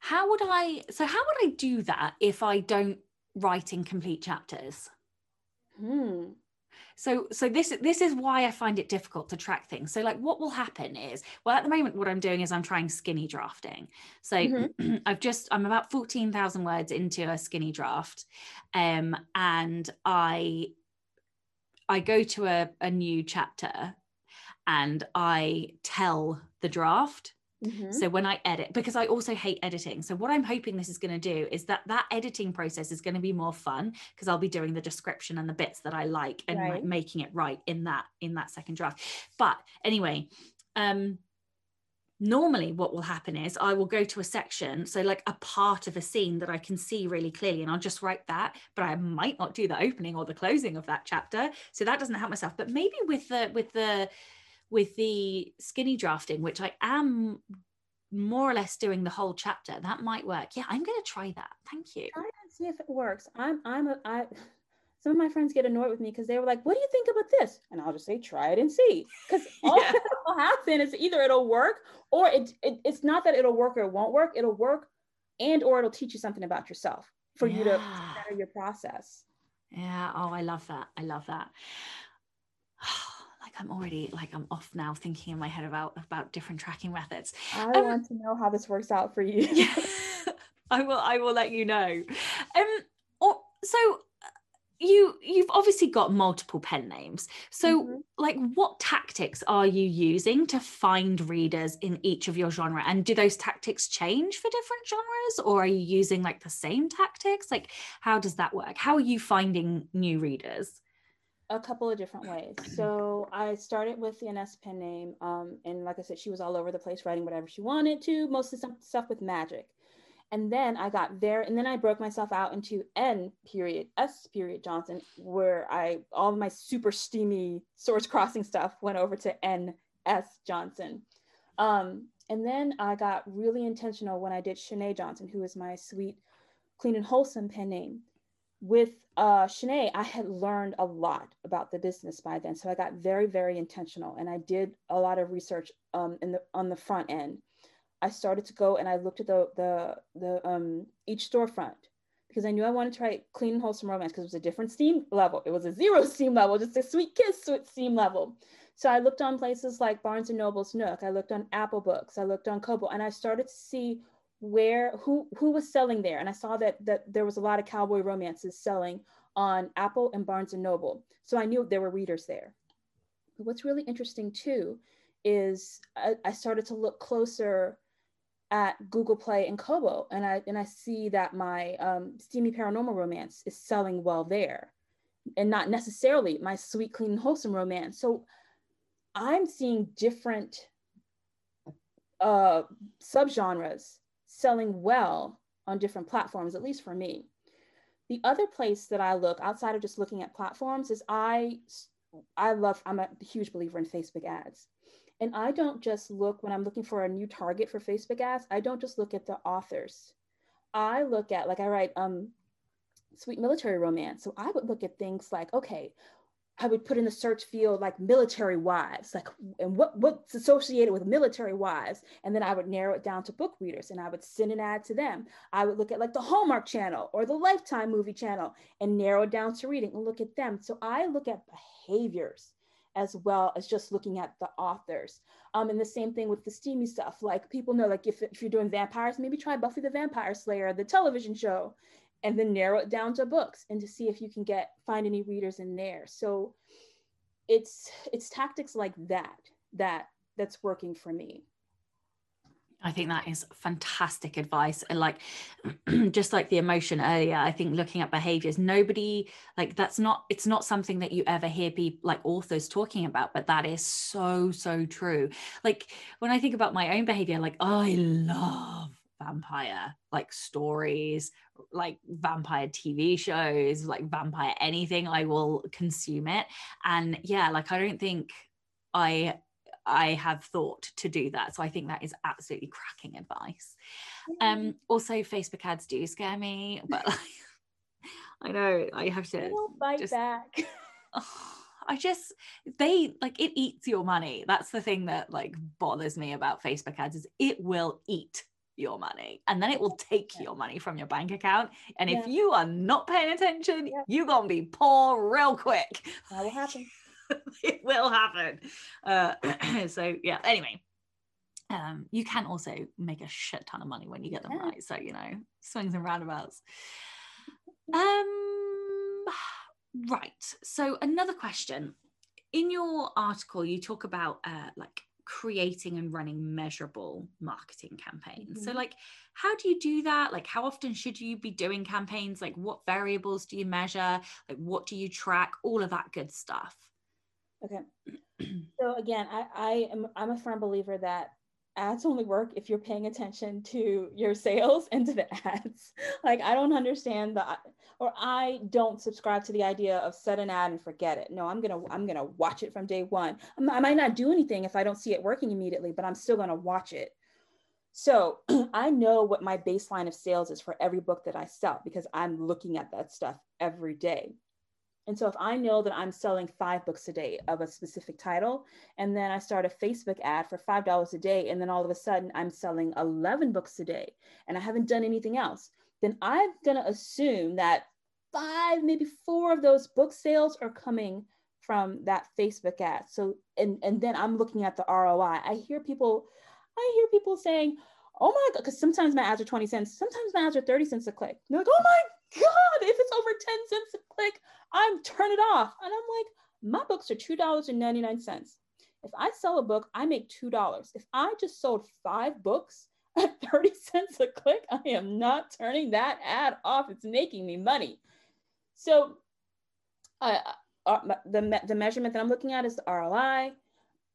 A: How would I, so how would I do that if I don't write in complete chapters? Hmm. So, so this this is why I find it difficult to track things. So, like, what will happen is, well, at the moment, what I'm doing is I'm trying skinny drafting. So, mm-hmm. I've just I'm about fourteen thousand words into a skinny draft, um, and I I go to a, a new chapter, and I tell the draft Mm-hmm. So when I edit, because I also hate editing. So what I'm hoping this is going to do is that that editing process is going to be more fun because I'll be doing the description and the bits that I like and right. like making it right in that in that second draft. But anyway, um normally what will happen is I will go to a section, so like a part of a scene that I can see really clearly, and I'll just write that, but I might not do the opening or the closing of that chapter. So that doesn't help myself. But maybe with the with the with the skinny drafting, which I am more or less doing the whole chapter, that might work. Yeah, I'm going to try that. Thank you.
B: Try and see if it works. I'm, I'm, a, I, some of my friends get annoyed with me because they were like, what do you think about this? And I'll just say, try it and see. Because all yeah. that'll happen is either it'll work or it, it, it's not that it'll work or it won't work. It'll work and or it'll teach you something about yourself for yeah. you to better your process.
A: Yeah. Oh, I love that. I love that. I'm already like I'm off now thinking in my head about about different tracking methods.
B: I um, want to know how this works out for you.
A: yeah, I will. I will let you know. Um. Or, so you you've obviously got multiple pen names so mm-hmm. like what tactics are you using to find readers in each of your genre and do those tactics change for different genres or are you using like the same tactics like how does that work how are you finding new readers
B: a couple of different ways. So I started with the Ines pen name, um, and like I said, she was all over the place writing whatever she wanted to, mostly some stuff with magic. And then I got there, and then I broke myself out into N period S period Johnson, where I all my super steamy source crossing stuff went over to N S Johnson. Um, and then I got really intentional when I did Shanae Johnson, who is my sweet, clean and wholesome pen name with uh, Shanae, I had learned a lot about the business by then. So I got very, very intentional and I did a lot of research um, in the, on the front end. I started to go and I looked at the, the, the um, each storefront because I knew I wanted to write clean and wholesome romance because it was a different steam level. It was a zero steam level, just a sweet kiss sweet steam level. So I looked on places like Barnes and Noble's Nook. I looked on Apple Books. I looked on Kobo, and I started to see where who who was selling there? And i saw that that there was a lot of cowboy romances selling on apple and barnes and noble. So i knew there were readers there. But what's really interesting too is I, I started to look closer at google play and kobo and i and i see that my um, steamy paranormal romance is selling well there. And not necessarily my sweet clean wholesome romance. So i'm seeing different uh subgenres selling well on different platforms, at least for me. The other place that I look outside of just looking at platforms is I I love I'm a huge believer in Facebook ads. And I don't just look when I'm looking for a new target for Facebook ads, I don't just look at the authors. I look at like I write um sweet military romance. So I would look at things like, okay, I would put in the search field like military wives, like and what what's associated with military wives, and then I would narrow it down to book readers, and I would send an ad to them. I would look at like the Hallmark Channel or the Lifetime Movie Channel and narrow it down to reading and look at them. So I look at behaviors as well as just looking at the authors. Um, and the same thing with the steamy stuff. Like people know, like if, if you're doing vampires, maybe try Buffy the Vampire Slayer, the television show, and then narrow it down to books and to see if you can get find any readers in there so it's it's tactics like that that that's working for me
A: I think that is fantastic advice. And like just like the emotion earlier, I think looking at behaviors, nobody like that's not it's not something that you ever hear people like authors talking about, but that is so, so true. Like when I think about my own behavior, like I love vampire like stories like vampire tv shows like vampire anything i will consume it. And yeah like i don't think i i have thought to do that. So i think that is absolutely cracking advice. Um also facebook ads do scare me but like i know i have to
B: bite just, back.
A: I just they like it eats your money. That's the thing that like bothers me about Facebook ads is it will eat your money and then it will take yeah. your money from your bank account and yeah. if you are not paying attention yeah. you're gonna be poor real quick
B: that will happen
A: it will happen uh, so yeah anyway um, you can also make a shit ton of money when you get them right so you know swings and roundabouts um right so another question in your article you talk about uh, like creating and running measurable marketing campaigns. Mm-hmm. So, like, how do you do that? Like, how often should you be doing campaigns? Like, what variables do you measure? Like, what do you track? All of that good stuff.
B: Okay. so again, I, I am I'm a firm believer that ads only work if you're paying attention to your sales and to the ads. like I don't understand the or I don't subscribe to the idea of set an ad and forget it. No, I'm gonna I'm gonna watch it from day one. I might not do anything if I don't see it working immediately, but I'm still gonna watch it. So I know what my baseline of sales is for every book that I sell because I'm looking at that stuff every day. And so if I know that I'm selling five books a day of a specific title, and then I start a Facebook ad for $5 a day, and then all of a sudden I'm selling 11 books a day, and I haven't done anything else, then I'm going to assume that five, maybe four of those book sales are coming from that Facebook ad. So, and, and then I'm looking at the ROI. I hear people, I hear people saying, oh my God, because sometimes my ads are 20 cents, sometimes my ads are 30 cents a click. They're like, oh my God, if it's over 10 cents a click, I'm turn it off. And I'm like, my books are $2.99. If I sell a book, I make $2. If I just sold five books at 30 cents a click, I am not turning that ad off. It's making me money. So, uh, uh, the the measurement that I'm looking at is the ROI.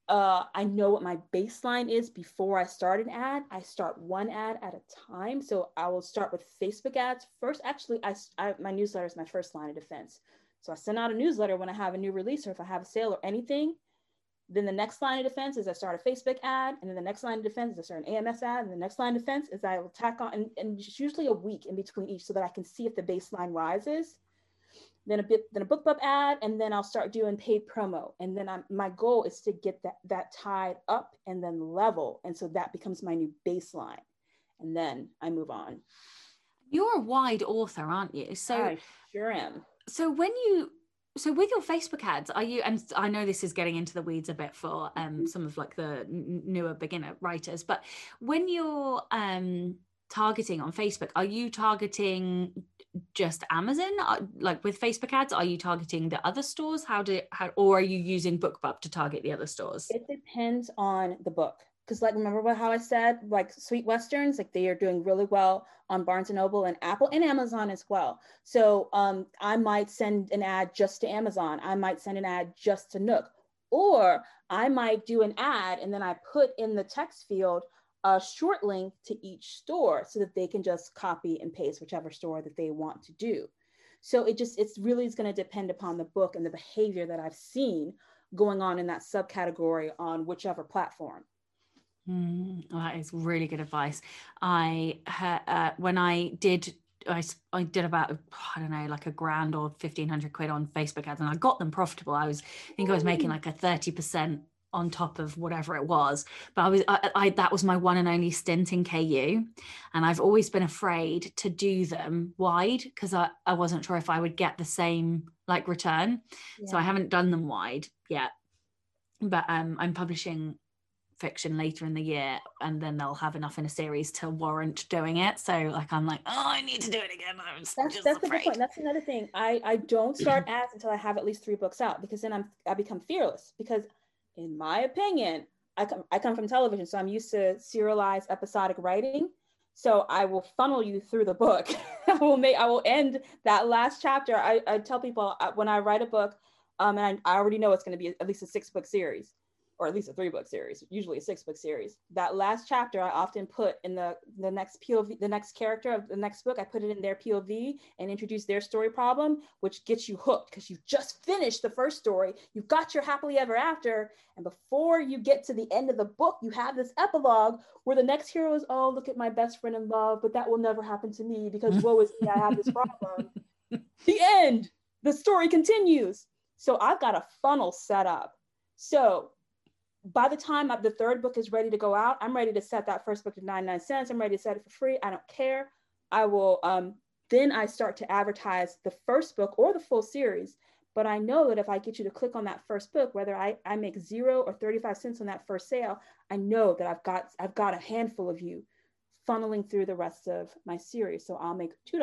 B: Uh, I know what my baseline is before I start an ad. I start one ad at a time. So I will start with Facebook ads first. Actually, I, I my newsletter is my first line of defense. So I send out a newsletter when I have a new release or if I have a sale or anything. Then the next line of defense is I start a Facebook ad, and then the next line of defense is I start an AMS ad, and the next line of defense is I will tack on, and, and it's usually a week in between each, so that I can see if the baseline rises. Then a bit, then a BookBub ad, and then I'll start doing paid promo, and then I'm, my goal is to get that that tied up and then level, and so that becomes my new baseline, and then I move on.
A: You're a wide author, aren't you? So
B: I sure am.
A: So when you so with your facebook ads are you and i know this is getting into the weeds a bit for um, mm-hmm. some of like the n- newer beginner writers but when you're um, targeting on facebook? Are you targeting just amazon? Uh, like with facebook ads are you targeting the other stores? How do how or are you using bookbub to target the other stores?
B: It depends on the book. Because like remember how I said like sweet westerns like they are doing really well on Barnes and Noble and Apple and Amazon as well. So um, I might send an ad just to Amazon. I might send an ad just to Nook, or I might do an ad and then I put in the text field a short link to each store so that they can just copy and paste whichever store that they want to do. So it just it's really is going to depend upon the book and the behavior that I've seen going on in that subcategory on whichever platform.
A: Mm, that is really good advice. I uh, when I did I, I did about I don't know like a grand or fifteen hundred quid on Facebook ads, and I got them profitable. I was I think I was making like a thirty percent on top of whatever it was. But I was I, I, that was my one and only stint in KU, and I've always been afraid to do them wide because I I wasn't sure if I would get the same like return. Yeah. So I haven't done them wide yet. But um, I'm publishing fiction later in the year and then they'll have enough in a series to warrant doing it so like i'm like oh i need to do it again i'm
B: that's, that's the point that's another thing i i don't start ads until i have at least three books out because then i'm i become fearless because in my opinion i come i come from television so i'm used to serialized episodic writing. So i will funnel you through the book. I will make i will end that last chapter. I, I tell people uh, when i write a book um, and I, I already know it's going to be at least a six book series or at least a three book series, usually a six book series. That last chapter I often put in the the next POV, the next character of the next book, I put it in their POV and introduce their story problem, which gets you hooked because you just finished the first story, you've got your happily ever after, and before you get to the end of the book, you have this epilogue where the next hero is, oh, look at my best friend in love, but that will never happen to me because woe is me, I have this problem. the end. The story continues. So I've got a funnel set up. So by the time the third book is ready to go out, I'm ready to set that first book to 99 cents. I'm ready to set it for free. I don't care. I will, um, then I start to advertise the first book or the full series. But I know that if I get you to click on that first book, whether I, I make zero or 35 cents on that first sale, I know that I've got I've got a handful of you funneling through the rest of my series. So I'll make $2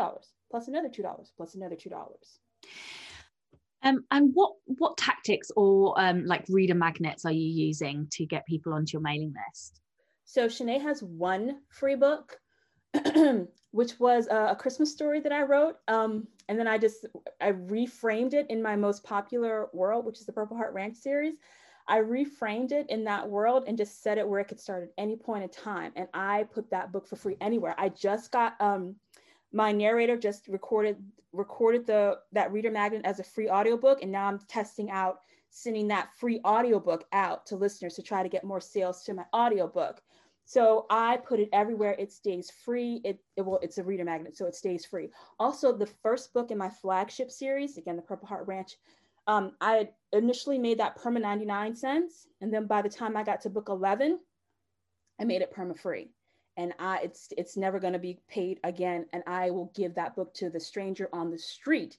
B: plus another $2 plus another $2.
A: Um, and what what tactics or um, like reader magnets are you using to get people onto your mailing list?
B: So Shanae has one free book, which was a, Christmas story that I wrote, um, and then I just I reframed it in my most popular world, which is the Purple Heart Ranch series. I reframed it in that world and just set it where it could start at any point in time, and I put that book for free anywhere. I just got um, my narrator just recorded recorded the that reader magnet as a free audiobook and now i'm testing out sending that free audiobook out to listeners to try to get more sales to my audiobook. So i put it everywhere. It stays free. It, it will it's a reader magnet so it stays free. Also the first book in my flagship series again the purple heart ranch um, i initially made that perma 99 cents and then by the time i got to book 11 i made it perma free and I it's it's never going to be paid again and I will give that book to the stranger on the street.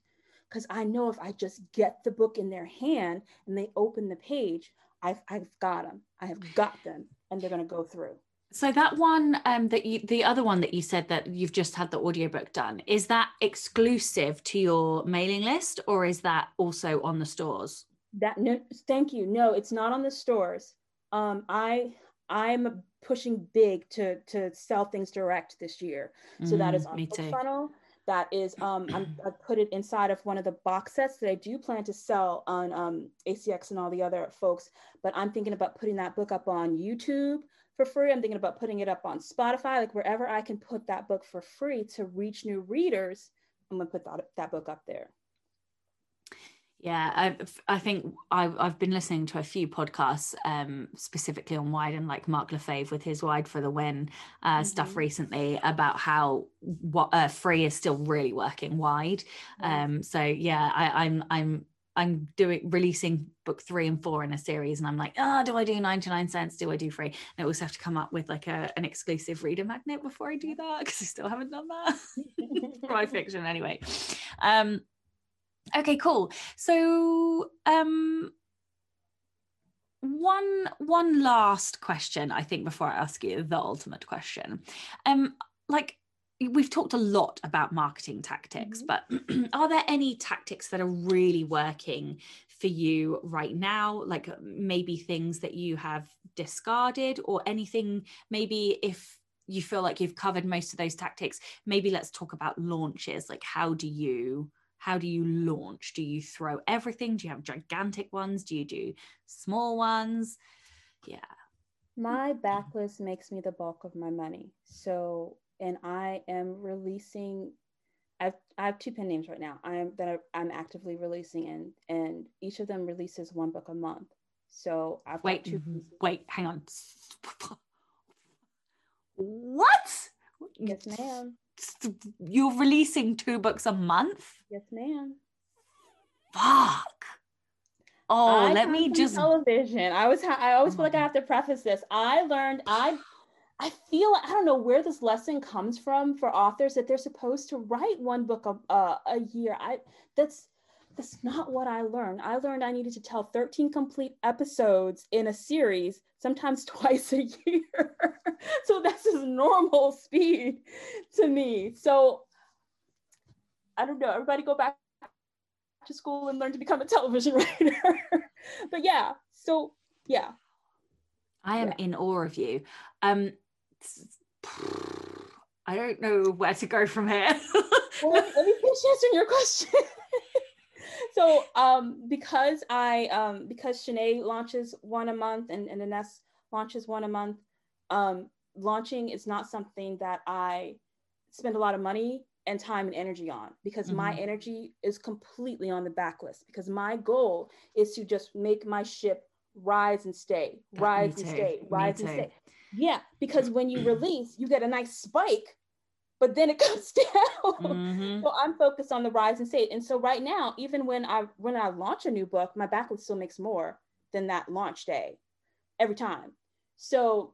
B: Because I know if I just get the book in their hand and they open the page I've I've got them I have got them and they're going to go through.
A: So that one um that you the other one that you said that you've just had the audiobook done is that exclusive to your mailing list or is that also on the stores?
B: That no thank you. No it's not on the stores. Um I I'm pushing big to to sell things direct this year. So mm, that is on funnel. that is um I'm, i put it inside of one of the box sets that i do plan to sell on um acx and all the other folks but i'm thinking about putting that book up on youtube for free i'm thinking about putting it up on spotify like wherever i can put that book for free to reach new readers i'm going to put that, that book up there
A: yeah, I, I think I've, I've been listening to a few podcasts um, specifically on Wide and like Mark Lefebvre with his Wide for the Win uh, mm-hmm. stuff recently about how what uh, free is still really working wide. Um, so yeah, I, I'm I'm I'm doing releasing book three and four in a series, and I'm like, oh, do I do 99 cents? Do I do free? And I also have to come up with like a, an exclusive reader magnet before I do that because I still haven't done that for my fiction anyway. Um, Okay, cool. So, um, one one last question, I think, before I ask you the ultimate question. Um, like we've talked a lot about marketing tactics, mm-hmm. but are there any tactics that are really working for you right now? Like maybe things that you have discarded, or anything? Maybe if you feel like you've covered most of those tactics, maybe let's talk about launches. Like, how do you how do you launch? Do you throw everything? Do you have gigantic ones? Do you do small ones? Yeah.
B: My mm-hmm. backlist makes me the bulk of my money. So, and I am releasing I've, I have two pen names right now. I'm that I'm actively releasing, and and each of them releases one book a month. So I've
A: wait, two mm-hmm. wait, hang on. What?
B: Yes, ma'am
A: you're releasing two books a month?
B: Yes, ma'am.
A: Fuck. Oh, I let me just
B: television. I was I always feel like I have to preface this. I learned I I feel I don't know where this lesson comes from for authors that they're supposed to write one book a, uh, a year. I that's that's not what I learned. I learned I needed to tell 13 complete episodes in a series, sometimes twice a year. so that's just normal speed to me. So I don't know. Everybody go back to school and learn to become a television writer. but yeah, so yeah.
A: I am yeah. in awe of you. Um, I don't know where to go from here.
B: well, let me finish answering your question so um, because I um, because Shanae launches one a month and, and Ines launches one a month, um, launching is not something that I spend a lot of money and time and energy on because mm-hmm. my energy is completely on the backlist because my goal is to just make my ship rise and stay, rise and stay, rise and stay. Yeah, because when you release, you get a nice spike but then it comes down. Mm-hmm. So I'm focused on the rise and state. And so right now, even when I when I launch a new book, my backlist still makes more than that launch day every time. So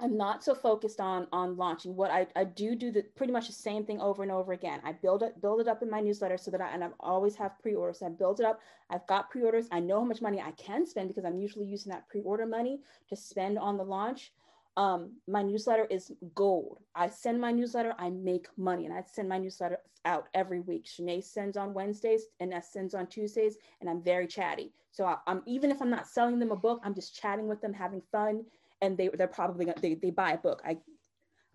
B: I'm not so focused on on launching. What I, I do do the pretty much the same thing over and over again. I build it build it up in my newsletter so that I and I always have pre-orders. So I build it up. I've got pre-orders. I know how much money I can spend because I'm usually using that pre-order money to spend on the launch um, my newsletter is gold. I send my newsletter, I make money, and I send my newsletter out every week. Shanae sends on Wednesdays, and that sends on Tuesdays, and I'm very chatty. So I, am even if I'm not selling them a book, I'm just chatting with them, having fun, and they they're probably gonna they, they buy a book. I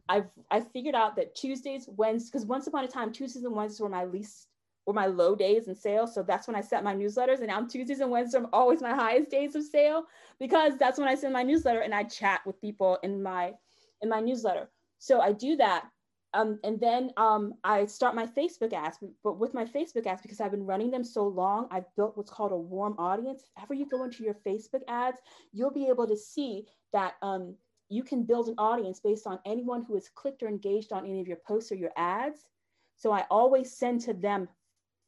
B: I've I figured out that Tuesdays, Wednesdays, because once upon a time Tuesdays and Wednesdays were my least were my low days in sales. So that's when I set my newsletters. And now Tuesdays and Wednesdays are always my highest days of sale because that's when I send my newsletter and I chat with people in my in my newsletter. So I do that. Um, and then um, I start my Facebook ads, but with my Facebook ads, because I've been running them so long, I've built what's called a warm audience. If ever you go into your Facebook ads, you'll be able to see that um, you can build an audience based on anyone who has clicked or engaged on any of your posts or your ads. So I always send to them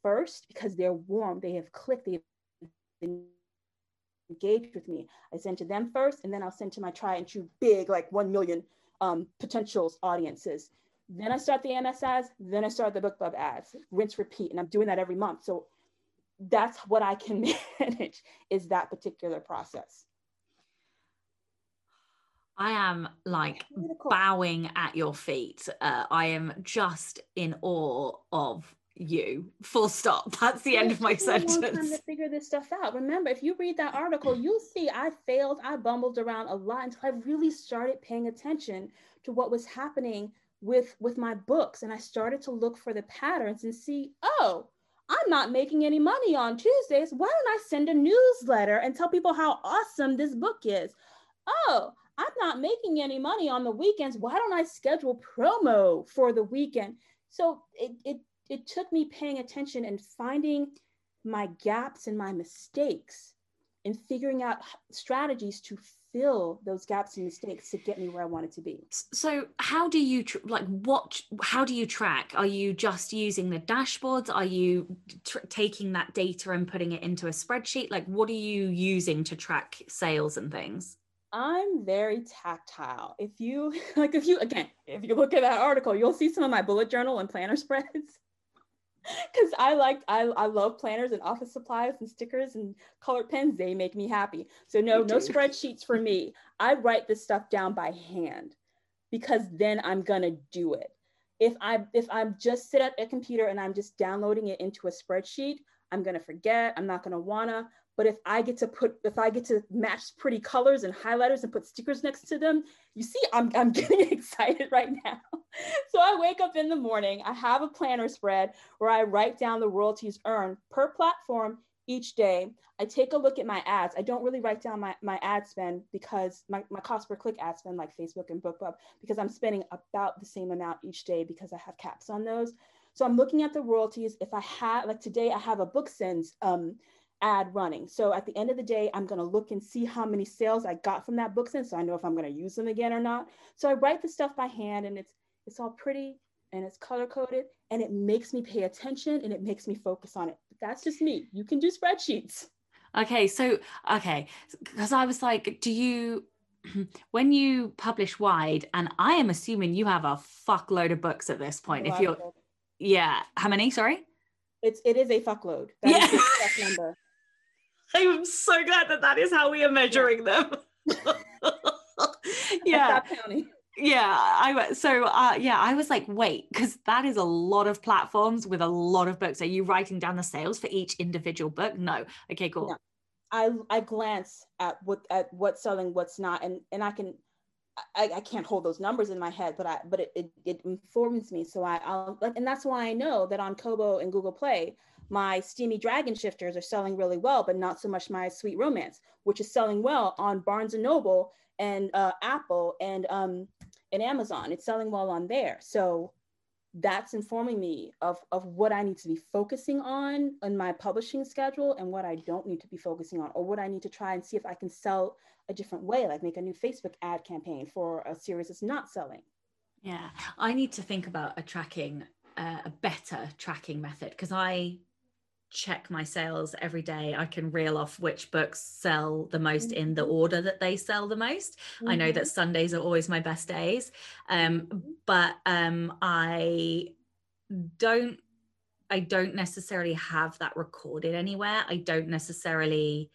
B: first because they're warm. They have clicked, they've engaged with me. I send to them first, and then I'll send to my try and true big, like 1 million um, potentials audiences. Then I start the AMS ads, then I start the book BookBub ads, rinse, repeat. And I'm doing that every month. So that's what I can manage is that particular process.
A: I am like bowing at your feet. Uh, I am just in awe of you full stop that's the end of my sentence
B: time to figure this stuff out remember if you read that article you'll see i failed i bumbled around a lot until i really started paying attention to what was happening with with my books and I started to look for the patterns and see, oh, I'm not making any money on Tuesdays. Why don't I send a newsletter and tell people how awesome this book is? Oh, I'm not making any money on the weekends. Why don't I schedule promo for the weekend? So it, it, it took me paying attention and finding my gaps and my mistakes and figuring out strategies to fill those gaps and mistakes to get me where I wanted to be.
A: So, how do you tr- like what? How do you track? Are you just using the dashboards? Are you tr- taking that data and putting it into a spreadsheet? Like, what are you using to track sales and things?
B: I'm very tactile. If you like, if you again, if you look at that article, you'll see some of my bullet journal and planner spreads because I like I, I love planners and office supplies and stickers and colored pens. They make me happy. So no no spreadsheets for me. I write this stuff down by hand because then I'm gonna do it. If I if I'm just sit at a computer and I'm just downloading it into a spreadsheet, I'm gonna forget. I'm not gonna wanna. But if I get to put, if I get to match pretty colors and highlighters and put stickers next to them, you see, I'm, I'm getting excited right now. so I wake up in the morning, I have a planner spread where I write down the royalties earned per platform each day. I take a look at my ads. I don't really write down my, my ad spend because my, my cost per click ad spend like Facebook and BookBub because I'm spending about the same amount each day because I have caps on those. So I'm looking at the royalties. If I have, like today, I have a BookSends um, ad running. So at the end of the day, I'm going to look and see how many sales I got from that BookSend so I know if I'm going to use them again or not. So I write the stuff by hand and it's it's all pretty and it's color coded and it makes me pay attention and it makes me focus on it. But that's just me. You can do spreadsheets.
A: Okay, so okay, because I was like, do you when you publish wide and I am assuming you have a fuckload of books at this point. Oh, if you're yeah, how many? Sorry?
B: It's it is a fuckload. That yeah. number.
A: I'm so glad that that is how we are measuring them. yeah. Yeah, I so uh, yeah, I was like, wait, because that is a lot of platforms with a lot of books. Are you writing down the sales for each individual book? No. Okay, cool. No.
B: I I glance at what at what's selling, what's not, and and I can I, I can't hold those numbers in my head, but I but it, it, it informs me. So I, I'll like and that's why I know that on Kobo and Google Play, my steamy dragon shifters are selling really well, but not so much my sweet romance, which is selling well on Barnes and Noble and uh, Apple and um, and Amazon. It's selling well on there. So that's informing me of, of what I need to be focusing on in my publishing schedule and what I don't need to be focusing on, or what I need to try and see if I can sell a different way, like make a new Facebook ad campaign for a series that's not selling.
A: Yeah, I need to think about a tracking, uh, a better tracking method because I check my sales every day i can reel off which books sell the most in the mm-hmm. order that they sell the most mm-hmm. i know that mm-hmm. sundays are always my best days um, mm-hmm. but um, i don't i don't necessarily have that recorded anywhere i don't necessarily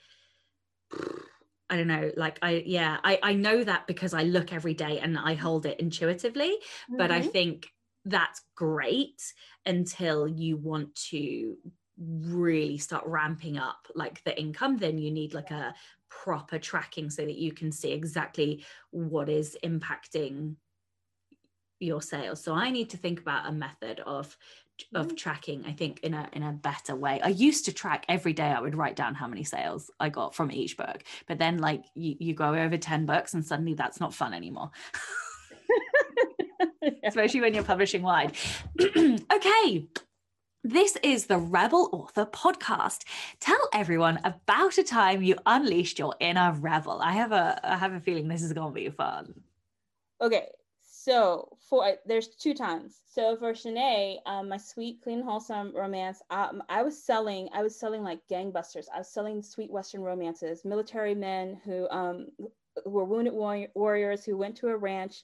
A: I don't know, like I yeah, I I know that because I look every day and I hold it intuitively, mm-hmm. but I think that's great until you want to really start ramping up like the income then you need like a proper tracking so that you can see exactly what is impacting your sales. So i need to think about a method of of mm-hmm. tracking i think in a in a better way. I used to track every day i would write down how many sales i got from each book but then like you, you go over 10 books and suddenly that's not fun anymore. Especially when you're publishing wide. Okay this is the Rebel Author podcast. Tell everyone about a time you unleashed your inner rebel. I have a I have a feeling this is going to be fun.
B: Okay, so for there's two times. So for Shanae, um, my sweet, clean, wholesome romance, um, I was selling. I was selling like gangbusters. I was selling sweet Western romances, military men who um, who were wounded warriors who went to a ranch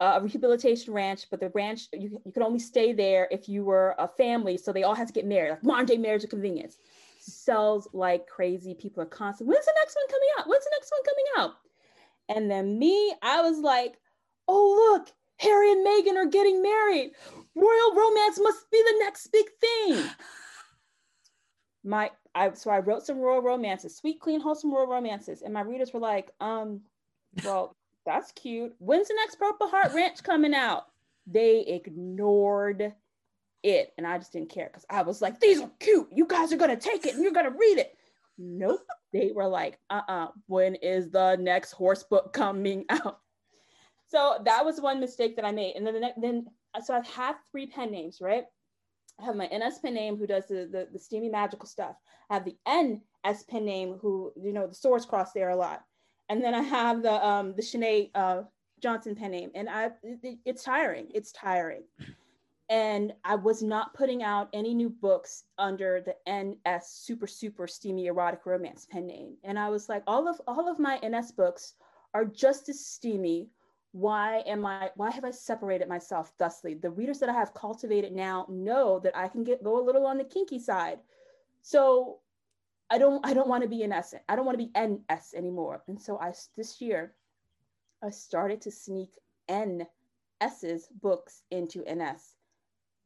B: a rehabilitation ranch, but the ranch, you, you could only stay there if you were a family. So they all had to get married, like modern day marriage of convenience. Sells like crazy. People are constant. When's the next one coming out? When's the next one coming out? And then me, I was like, oh, look, Harry and Meghan are getting married. Royal romance must be the next big thing. My, I, so I wrote some royal romances, sweet, clean, wholesome royal romances. And my readers were like, um, well, that's cute. When's the next Purple Heart Ranch coming out? they ignored it. And I just didn't care because I was like, these are cute. You guys are going to take it and you're going to read it. Nope. They were like, uh uh-uh. uh, when is the next horse book coming out? So that was one mistake that I made. And then the next, then, so I've three pen names, right? I have my NS pen name who does the, the, the steamy magical stuff. I have the NS pen name who, you know, the swords cross there a lot. And then I have the um the Shanae uh, Johnson pen name. And I it, it's tiring. It's tiring. And I was not putting out any new books under the NS super super steamy erotic romance pen name. And I was like, all of all of my NS books are just as steamy why am I why have I separated myself thusly? The readers that I have cultivated now know that I can get go a little on the kinky side. So I don't I don't want to be an S. I don't want to be NS anymore. And so I this year I started to sneak NS's books into NS.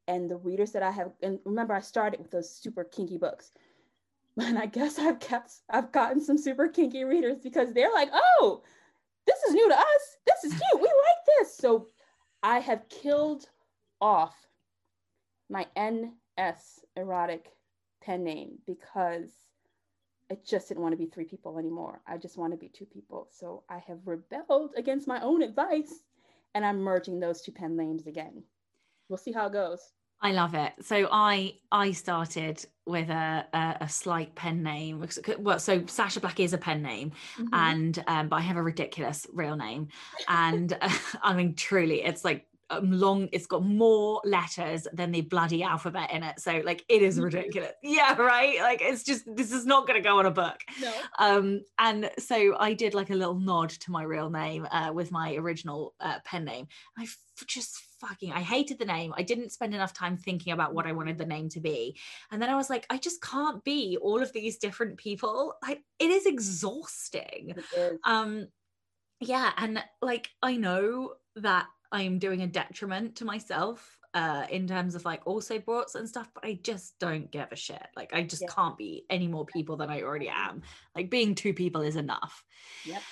B: And the readers that I have and remember I started with those super kinky books. And I guess I've kept I've gotten some super kinky readers because they're like, oh, this is new to us. This is cute. We like this. So I have killed off my NS erotic pen name because I just didn't want to be three people anymore. I just want to be two people. So I have rebelled against my own advice and I'm merging those two pen names again. We'll see how it goes.
A: I love it. So I I started with a, a, a slight pen name. Well, so Sacha Black is a pen name, mm-hmm. and um, but I have a ridiculous real name, and uh, I mean truly, it's like um, long it's got more letters than the bloody alphabet in it. So like it is ridiculous. Yeah right? Like it's just this is not going to go on a book.
B: No.
A: um and so i did like a little nod to my real name uh, with my original uh, pen name. I f- just fucking i hated the name. I didn't spend enough time thinking about what i wanted the name to be. And then i was like i just can't be all of these different people. I, it is exhausting.
B: It is.
A: um yeah and like i know that I am doing a detriment to myself uh, in terms of like also boughts and stuff, but I just don't give a shit. Like I just yeah. can't be any more people than I already am. Like being two people is enough.
B: Yep.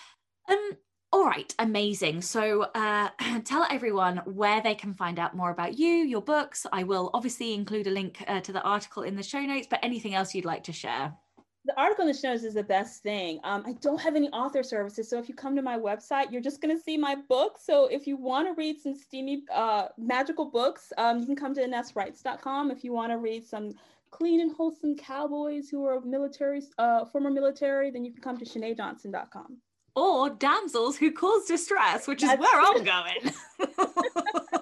A: Um. All right, amazing. So, uh, tell everyone where they can find out more about you, your books. I will obviously include a link uh, to the article in the show notes, but anything else you'd like to share?
B: The article in the shows is the best thing. Um, I don't have any author services, so if you come to my website, you're just going to see my book. So if you want to read some steamy uh, magical books, um, you can come to ineswrites.com. If you want to read some clean and wholesome cowboys who are military, uh, former military, then you can come to ShanaeJohnson.com.
A: Or damsels who cause distress, which is That's where I'm going.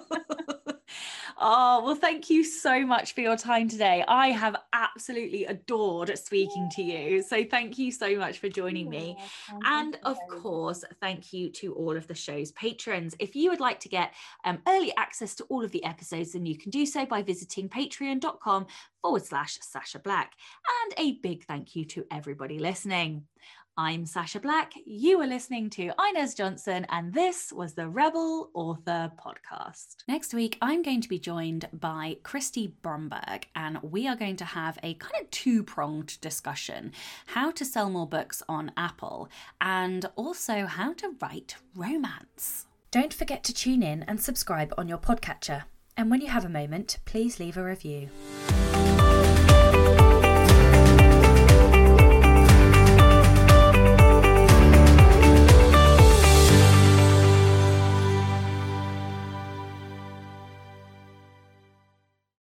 A: Oh, well, thank you so much for your time today. I have absolutely adored speaking to you. So, thank you so much for joining me. And of course, thank you to all of the show's patrons. If you would like to get um, early access to all of the episodes, then you can do so by visiting patreon.com forward slash Sacha Black. And a big thank you to everybody listening. I'm Sacha Black. You are listening to Ines Johnson, and this was the Rebel Author Podcast. Next week, I'm going to be joined by Christy Bromberg, and we are going to have a kind of two pronged discussion how to sell more books on Apple, and also how to write romance. Don't forget to tune in and subscribe on your podcatcher. And when you have a moment, please leave a review.